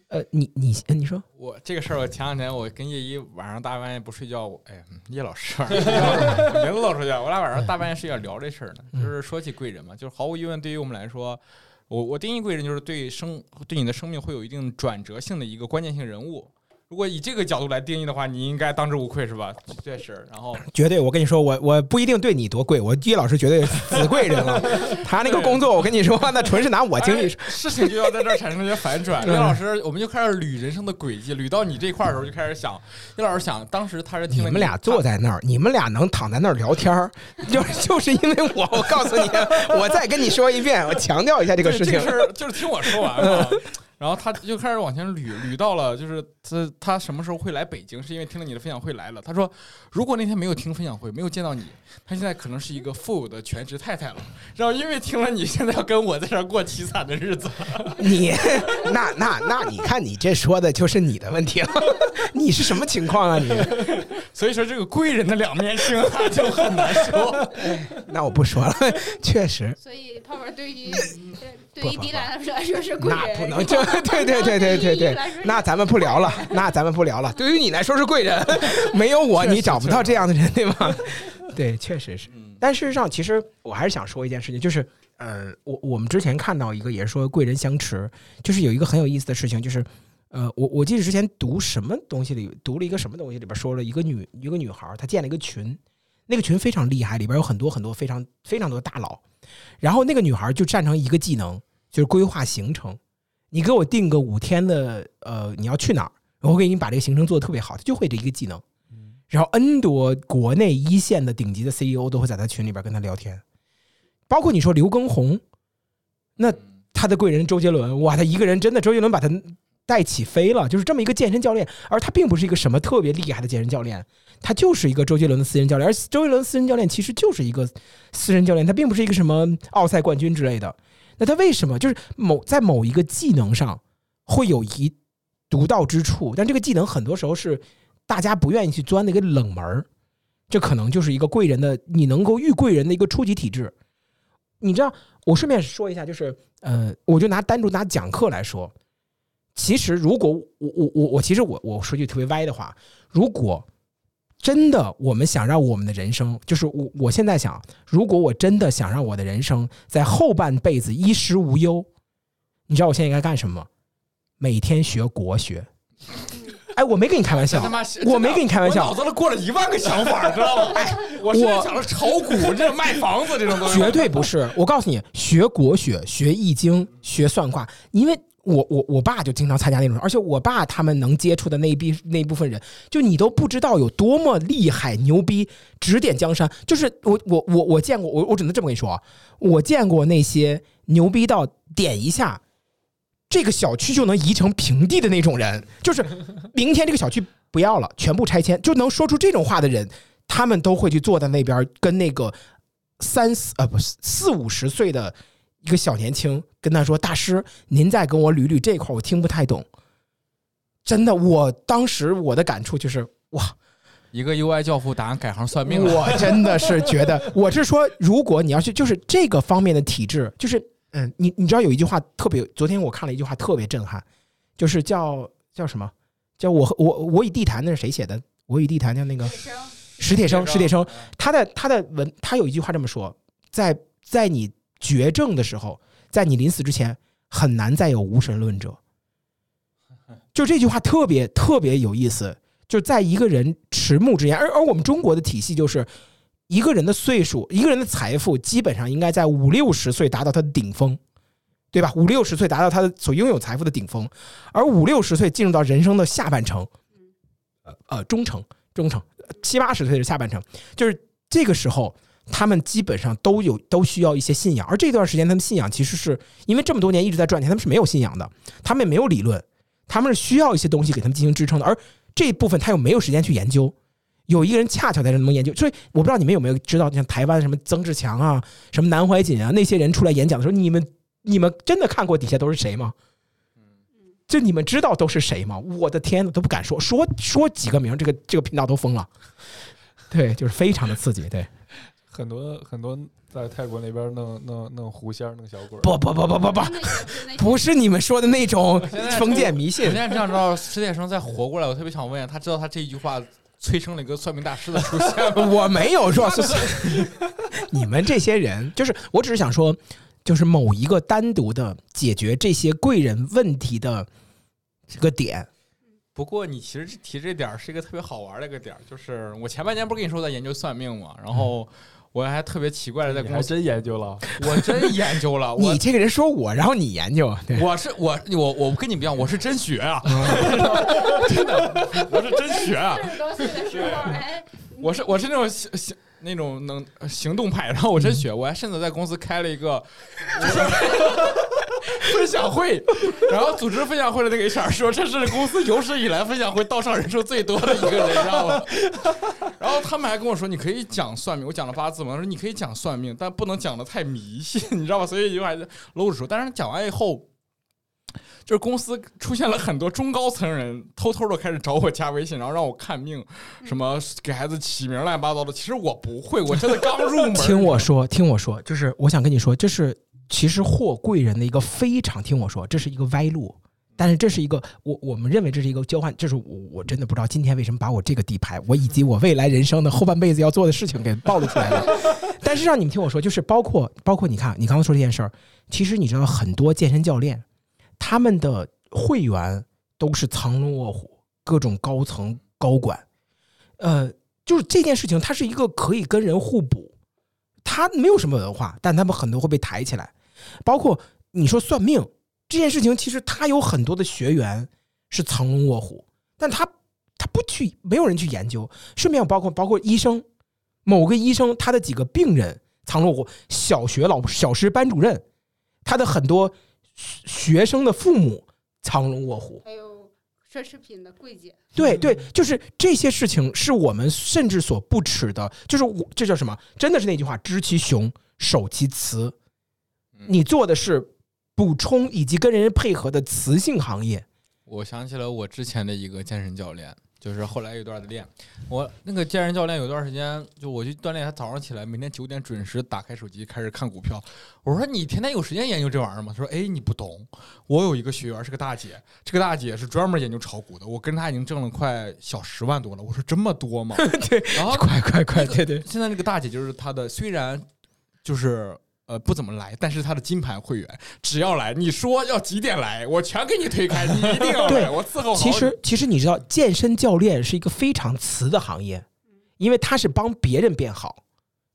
呃，你你你说，
我这个事儿，我前两天我跟叶一晚上大半夜不睡觉，我哎呀，叶老师名字露出去了，我俩晚上大半夜睡觉聊这事儿呢，
嗯
就是说起贵人嘛，就是毫无疑问，对于我们来说，我我定义贵人就是对生对你的生命会有一定转折性的一个关键性人物。如果以这个角度来定义的话，你应该当之无愧是吧？确实，然后
绝对，我跟你说，我我不一定对你多贵，我叶老师绝对死贵人了。他那个工作，我跟你说，那纯是拿我经历
哎 事情就要在这儿产生一些反转。
嗯
叶老师，我们就开始捋人生的轨迹，捋到你这块儿的时候，就开始想，叶老师想，当时他是听了
你们俩坐在那儿，你们俩能躺在那儿聊天儿，就就是因为我，我告诉你，我再跟你说一遍，我强调一下这个事情
这个。事就是听我说完嘛。然后他就开始往前捋，捋到了就是他他什么时候会来北京，是因为听了你的分享会来了。他说，如果那天没有听分享会，没有见到你，他现在可能是一个富有的全职太太了。然后因为听了你，现在要跟我在这儿过凄惨的日子。
你那那那，你看你这说的就是你的问题了，你是什么情况啊你？
所以说这个贵人的两面性啊，就很难说。
那我不说了，确实。
所以泡泡对于对于迪兰来说是贵人，
那不能这，对对对对对对，那咱们不聊了，那咱们不聊了。对于你来说是贵人，没有我你找不到这样的人，对吗？对，确实是。
嗯
但事实上，其实我还是想说一件事情，就是呃，我我们之前看到一个也是说贵人相持，就是有一个很有意思的事情，就是呃，我我记得之前读什么东西里读了一个什么东西里边说了一个女一个女孩，她建了一个群，那个群非常厉害，里边有很多很多非常非常多的大佬，然后那个女孩就擅长一个技能，就是规划行程。你给我定个五天的，呃，你要去哪儿，我给你把这个行程做的特别好，他就会这一个技能。然后 N 多国内一线的顶级的 CEO 都会在他群里边跟他聊天，包括你说刘畊宏，那他的贵人周杰伦，哇，他一个人真的周杰伦把他带起飞了，就是这么一个健身教练，而他并不是一个什么特别厉害的健身教练，他就是一个周杰伦的私人教练，而周杰伦私人教练其实就是一个私人教练，他并不是一个什么奥赛冠军之类的。那他为什么就是某在某一个技能上会有一独到之处？但这个技能很多时候是大家不愿意去钻的一个冷门儿，这可能就是一个贵人的你能够遇贵人的一个初级体质。你知道，我顺便说一下，就是呃，我就拿单独拿讲课来说，其实如果我我我我其实我我说句特别歪的话，如果真的我们想让我们的人生，就是我我现在想，如果我真的想让我的人生在后半辈子衣食无忧，你知道我现在应该干什么吗？每天学国学。哎，我没跟你开玩笑 我没跟你开玩笑
我脑子里过了一万个想法，知道吗？哎，我现在想着炒股、这卖房子这种东西，
绝对不是。我告诉你，学国学、学易经、学算卦，因为我我我爸就经常参加那种，而且我爸他们能接触的那一批那一部分人，就你都不知道有多么厉害牛逼，指点江山。就是我我我我见过，我我只能这么跟你说啊，我见过那些牛逼到点一下。这个小区就能移成平地的那种人，就是明天这个小区不要了，全部拆迁，就能说出这种话的人，他们都会去坐在那边跟那个三四呃不是四五十岁的一个小年轻跟他说：“大师，您再跟我捋捋这块儿，我听不太懂。”真的，我当时我的感触就是哇，
一个 UI 教父打算改行算命了。
我真的是觉得，我是说，如果你要去，就是这个方面的体制，就是嗯，你你知道有一句话特别，昨天我看了一句话特别震撼，就是叫叫什么？叫我和我我与地坛那是谁写的？我与地坛叫那个史铁生，史铁生，他的他的文，他有一句话这么说，在在你绝症的时候，在你临死之前，很难再有无神论者。就这句话特别特别有意思，就在一个人迟暮之年，而而我们中国的体系就是，一个人的岁数，一个人的财富，基本上应该在五六十岁达到他的顶峰，对吧？五六十岁达到他的所拥有财富的顶峰，而五六十岁进入到人生的下半程，呃呃中程中程，七八十岁的下半程，就是这个时候，他们基本上都有都需要一些信仰，而这段时间他们信仰其实是因为这么多年一直在赚钱，他们是没有信仰的，他们也没有理论，他们是需要一些东西给他们进行支撑的，而这一部分他又没有时间去研究。有一个人恰巧在这能研究，所以我不知道你们有没有知道，像台湾什么曾志强啊、什么南怀瑾啊那些人出来演讲的时候，你们你们真的看过底下都是谁吗？就你们知道都是谁吗？我的天呐，都不敢说，说说几个名，这个这个频道都疯了。对，就是非常的刺激。对，
很多很多在泰国那边弄弄弄狐仙、弄小鬼儿。
不不不不不不，不是你们说的那种封建迷信
我现。在这样知道史铁生再活过来，我特别想问，他知道他这一句话催生了一个算命大师的出现吗？
我没有说是 你们这些人，就是我只是想说，就是某一个单独的解决这些贵人问题的这个点。
不过你其实提这点儿是一个特别好玩的一个点儿，就是我前半年不是跟你说在研究算命嘛，然后我还特别奇怪的在公司，
真研究了，
我真研究了，我
你这个人说我，然后你研究，对，
我是我我我跟你不一样，我是真学啊，真的，我是真学啊，我是我是那种行行那种能行动派，然后我真学，我还甚至在公司开了一个 分享会，然后组织分享会的那个 HR 说这是公司有史以来分享会到场人数最多的一个人，你知道吗？然后他们还跟我说你可以讲算命，我讲了八字嘛，他说你可以讲算命，但不能讲的太迷信，你知道吧？所以就还是搂着说，但是讲完以后。就是公司出现了很多中高层人，偷偷的开始找我加微信，然后让我看命，什么给孩子起名乱七八糟的。其实我不会，我真的刚入门。
听我说，听我说，就是我想跟你说，这是其实获贵人的一个非常听我说，这是一个歪路。但是这是一个我我们认为这是一个交换，这是我我真的不知道今天为什么把我这个底牌，我以及我未来人生的后半辈子要做的事情给暴露出来了。但是让你们听我说，就是包括包括你看，你刚刚说这件事儿，其实你知道很多健身教练他们的会员都是藏龙卧虎，各种高层高管，呃，就是这件事情，它是一个可以跟人互补，他没有什么文化，但他们很多会被抬起来。包括你说算命这件事情，其实他有很多的学员是藏龙卧虎，但他他不去，没有人去研究。顺便包括包括医生，某个医生他的几个病人藏龙卧虎，小学老小师班主任，他的很多学生的父母藏龙卧虎。
还有奢侈品的柜姐，
对对，就是这些事情是我们甚至所不耻的，就是我这叫什么？真的是那句话：知其雄，守其雌。你做的是补充以及跟人配合的雌性行业。
我想起了我之前的一个健身教练，就是后来有一段的练，我那个健身教练有段时间就我去锻炼，他早上起来每天九点准时打开手机开始看股票。我说你天天有时间研究这玩意儿吗？他说哎你不懂，我有一个学员是个大姐，这个大姐是专门研究炒股的，我跟她已经挣了快小十万多了。我说这么多吗？
对，
然后
快快快，对对，
现在这个大姐就是她的，虽然就是呃不怎么来，但是他的金牌会员，只要来，你说要几点来，我全给你推开，你一定要
对
来，我伺候好
其。实其实你知道，健身教练是一个非常慈的行业，因为他是帮别人变好，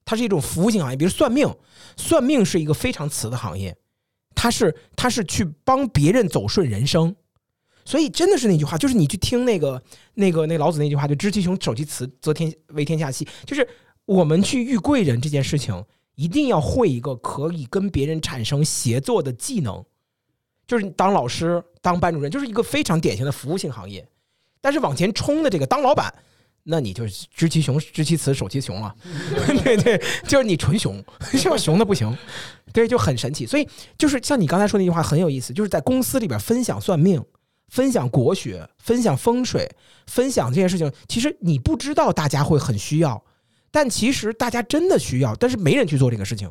它是一种服务性行业。比如算命，算命是一个非常慈的行业，他是他是去帮别人走顺人生。所以真的是那句话，就是你去听那个那个那老子那句话，就知其雄，守其雌，则天为天下器。就是我们去遇贵人这件事情，一定要会一个可以跟别人产生协作的技能。就是当老师、当班主任，就是一个非常典型的服务性行业。但是往前冲的这个当老板，那你就是知其雄，知其雌，守其雄了。对对，就是你纯雄，是吧？雄的不行，对，就很神奇。所以就是像你刚才说那句话很有意思，就是在公司里边分享算命、分享国学、分享风水、分享这件事情，其实你不知道大家会很需要，但其实大家真的需要，但是没人去做这个事情，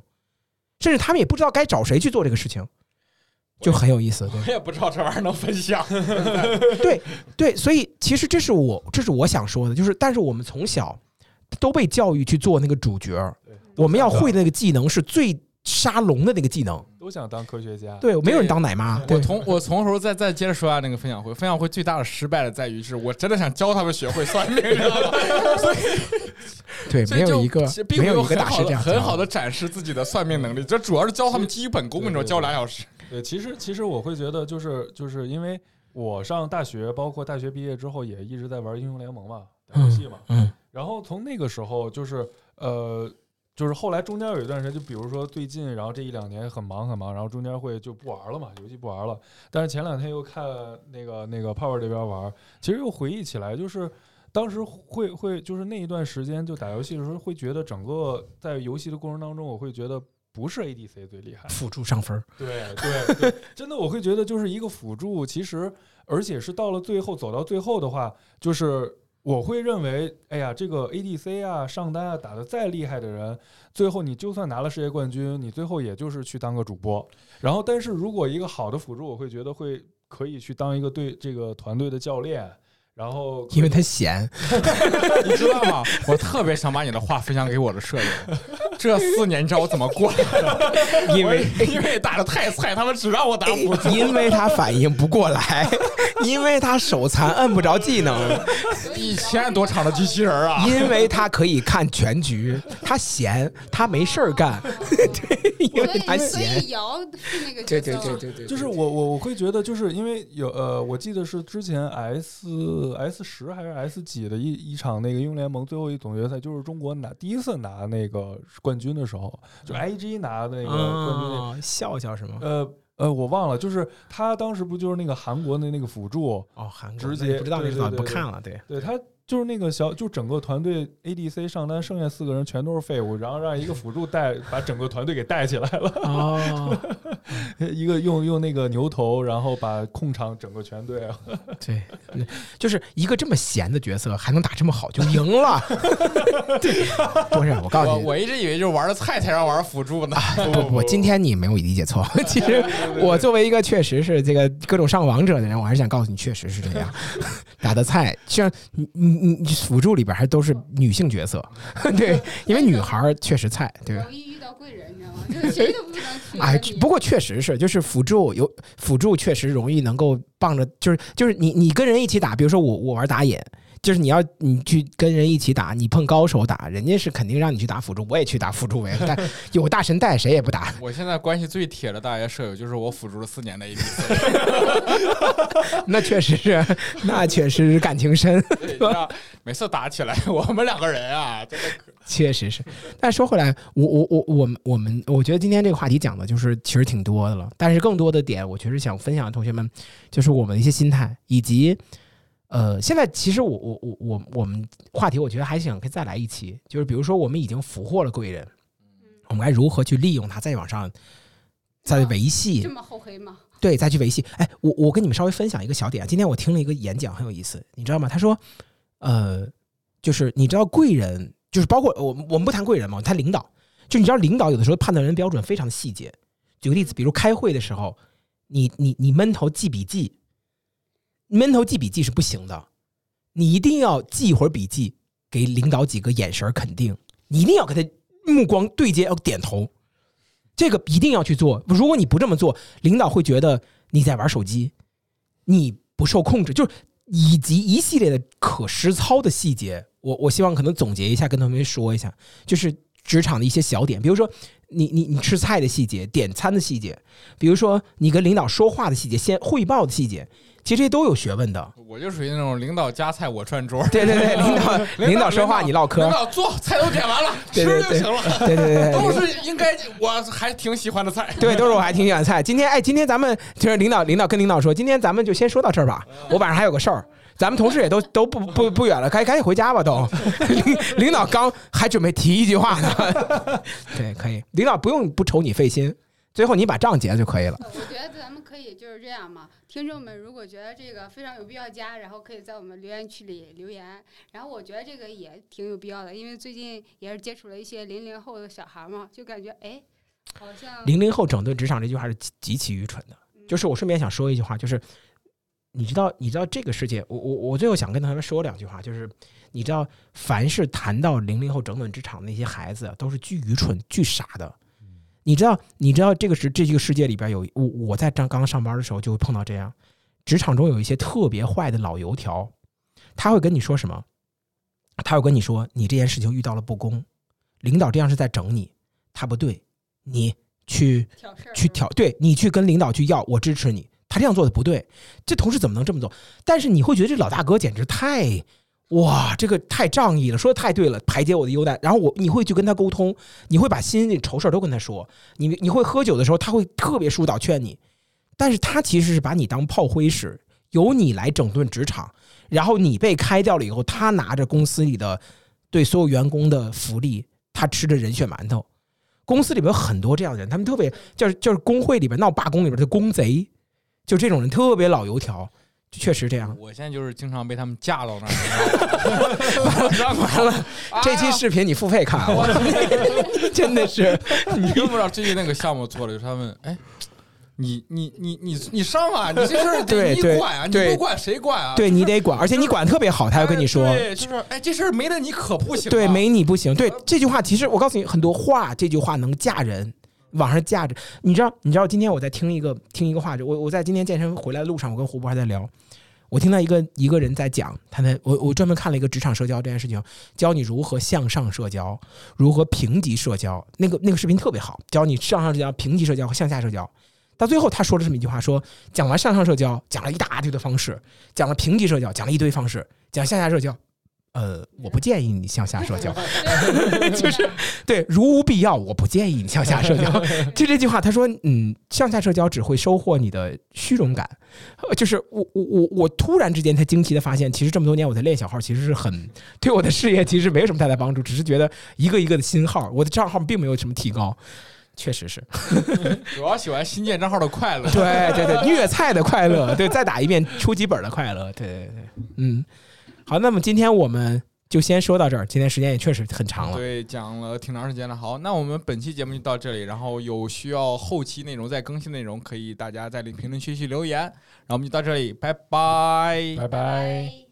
甚至他们也不知道该找谁去做这个事情，就很有意思。对。
我也不知道这玩意儿能分享。
对对，所以其实这是我这是我想说的，就是但是我们从小都被教育去做那个主角儿，我们要会的那个技能是最沙龙的那个技能。
都想当科学家。
对，没有人当奶妈。
我从我从头再再接着说下那个分享会，分享会最大的失败的在于是我真的想教他们学会算命，知道吗？
对，
所以对
没有一个
并没
没有一个
很好的
大师这样
很好的展示自己的算命能力，这主要是教他们基本功，你知道，教俩小时。
对，其实其实我会觉得，就是就是因为我上大学，包括大学毕业之后，也一直在玩英雄联盟嘛，打游戏嘛。
嗯
然后从那个时候，就是呃，就是后来中间有一段时间，就比如说最近，然后这一两年很忙很忙，然后中间会就不玩了嘛，游戏不玩了。但是前两天又看那个那个泡泡这边玩，其实又回忆起来，就是当时会会就是那一段时间就打游戏的时候，会觉得整个在游戏的过程当中，我会觉得不是 ADC 最厉害，
辅助上分儿。
对对对，真的我会觉得就是一个辅助，其实而且是到了最后走到最后的话，就是我会认为，哎呀，这个 ADC 啊、上单啊打的再厉害的人，最后你就算拿了世界冠军，你最后也就是去当个主播。然后，但是如果一个好的辅助，我会觉得会可以去当一个队这个团队的教练。然后，
因为他闲，
你知道吗？我特别想把你的话分享给我的舍友。这四年你知道我怎么过的？
因为
因为打的太菜，他们只让我打辅助。
因为他反应不过来，因为他手残摁不着技能，
一千多场的机器人啊！
因为他可以看全局，他闲，他没事儿干，对，因为他闲。
瑶是那个
对对
角色吗
对对对，
就是我我我会觉得，就是因为有呃，我记得是之前 S S 十还是 S 几的一一场那个英雄联盟最后一总决赛，就是中国拿第一次拿那个冠军的时候，就 IG 拿那个冠军
笑笑是吗？
呃呃，我忘了，就是他当时不就是那个韩国的那个辅助，
哦，韩国
直接
不知道，
对
不知道，
对对
不看了。对，
对他就是那个小，就整个团队 ADC 上单，剩下四个人全都是废物，然后让一个辅助带把整个团队给带起来了，
哦，
一个用用那个牛头，然后把控场整个全队啊，
对，就是一个这么闲的角色还能打这么好，就赢了。对，不是，我告诉你，
我我一直以为就是玩的菜才让玩辅助呢。
不不，今天你没有理解错。其实我作为一个确实是这个各种上王者的人，我还是想告诉你，确实是这样。打的菜，像你你你你辅助里边还都是女性角色，对，因为女孩儿确实菜，对吧
容？易遇到贵人，你知道吗？就是谁都不能 去
哎，不过确实是，就是辅助有辅助确实容易能够帮着，就是就是你你跟人一起打，比如说我我玩打野，就是你要你去跟人一起打，你碰高手打，人家是肯定让你去打辅助，我也去打辅助呗，但 有大神带谁也不打，
我现在关系最铁的大学舍友就是我辅助了四年的 ADC，
那确实是，那确实是感情深，
对每次打起来，我们两个人啊，真的
确实是。但说回来，我我我我们我们，我觉得今天这个话题讲的就是其实挺多的了，但是更多的点，我确实想分享同学们，就是我们的一些心态，以及呃，现在其实我我我我我们话题，我觉得还想可以再来一期，就是比如说我们已经俘获了贵人，我们该如何去利用它，再往上再维系
这么厚黑吗？
对，再去维系。哎，我我跟你们稍微分享一个小点。今天我听了一个演讲，很有意思，你知道吗？他说，呃，就是你知道贵人，就是包括我我们不谈贵人嘛，谈领导。就你知道领导有的时候判断人标准非常的细节。举个例子，比如开会的时候，你你你闷头记笔记，闷头记笔记是不行的，你一定要记一会儿笔记，给领导几个眼神儿肯定，你一定要跟他目光对接，要点头。这个一定要去做。如果你不这么做，领导会觉得你在玩手机，你不受控制，就是以及一系列的可实操的细节。我我希望可能总结一下，跟同学们说一下，就是职场的一些小点，比如说你你你吃菜的细节、点餐的细节，比如说你跟领导说话的细节、先汇报的细节，其实这都有学问的。
我就属于那种领导夹菜我串桌，
对对对，领导领导说话你唠嗑
领，导做菜都点完了，吃就行了，
对对对对，
都是应该我还挺喜欢的菜。
对，都是我还挺喜欢菜。今天哎，今天咱们就是领导领导跟领导说，今天咱们就先说到这儿吧。我晚上还有个事儿，咱们同事也都 都不不不远了，赶赶紧回家吧都。领领导刚还准备提一句话呢，对，可以，领导不用不愁你费心，最后你把账结了就可以了。
我觉得咱们可以就是这样嘛。听众们如果觉得这个非常有必要加，然后可以在我们留言区里留言。然后我觉得这个也挺有必要的，因为最近也是接触了一些零零后的小孩嘛，就感觉哎，好像
零零后整顿职场这句话是极极其愚蠢的。就是我顺便想说一句话，就是你知道，你知道这个世界，我我我最后想跟他们说两句话，就是你知道，凡是谈到零零后整顿职场的那些孩子，都是巨愚蠢、巨傻的。你知道，你知道这个是这个世界里边有我我在刚刚上班的时候就会碰到这样，职场中有一些特别坏的老油条，他会跟你说什么？他会跟你说，你这件事情遇到了不公，领导这样是在整你，他不对，你去
挑事儿
去挑，对你去跟领导去要，我支持你。他这样做的不对，这同事怎么能这么做？但是你会觉得这老大哥简直太，哇，这个太仗义了，说的太对了，排解我的忧难。然后我你会去跟他沟通，你会把心里愁事都跟他说。你你会喝酒的时候，他会特别疏导劝你，但是他其实是把你当炮灰使，由你来整顿职场，然后你被开掉了以后，他拿着公司里的对所有员工的福利，他吃着人血馒头。公司里边有很多这样的人，他们特别就是就是工会里边闹罢工里边的工贼，就这种人特别老油条，确实这样。
我现在就是经常被他们架到那儿，完了
这期视频你付费看，我真的是
你用不知道最近那个项目做了，就是他们哎。你你你你你上啊！你这事儿得你管啊！你不管谁管啊？
对你得管，而且你管特别好，他要跟你说，
对，就是哎，这事儿没了你可不行。
对，没你不行。对 这句话，其实我告诉你，很多话，这句话能嫁人，网上架着。你知道？你知道？今天我在听一个听一个话，我我在今天健身回来的路上，我跟胡博还在聊，我听到一个一个人在讲，他在我我专门看了一个职场社交这件事情，教你如何向上社交，如何平级社交。那个那个视频特别好，教你向上社交、平级社交和向下社交。到最后，他说了这么一句话：说讲完向上社交，讲了一大堆的方式；讲了平级社交，讲了一堆方式；讲向下社交，呃，我不建议你向下社交，就是对，如无必要，我不建议你向下社交。就这句话，他说，嗯，向下社交只会收获你的虚荣感。就是我我我我突然之间才惊奇的发现，其实这么多年我在练小号，其实是很对我的事业其实没有什么太大帮助，只是觉得一个一个的新号，我的账号并没有什么提高。确实是，
主要喜欢新建账号的快乐。
对对对，虐菜的快乐，对，再打一遍初级本的快乐。对对对，嗯，好，那么今天我们就先说到这儿。今天时间也确实很长了，
对，讲了挺长时间了。好，那我们本期节目就到这里。然后有需要后期内容再更新内容，可以大家在评论区去留言。然后我们就到这里，拜拜，
拜拜。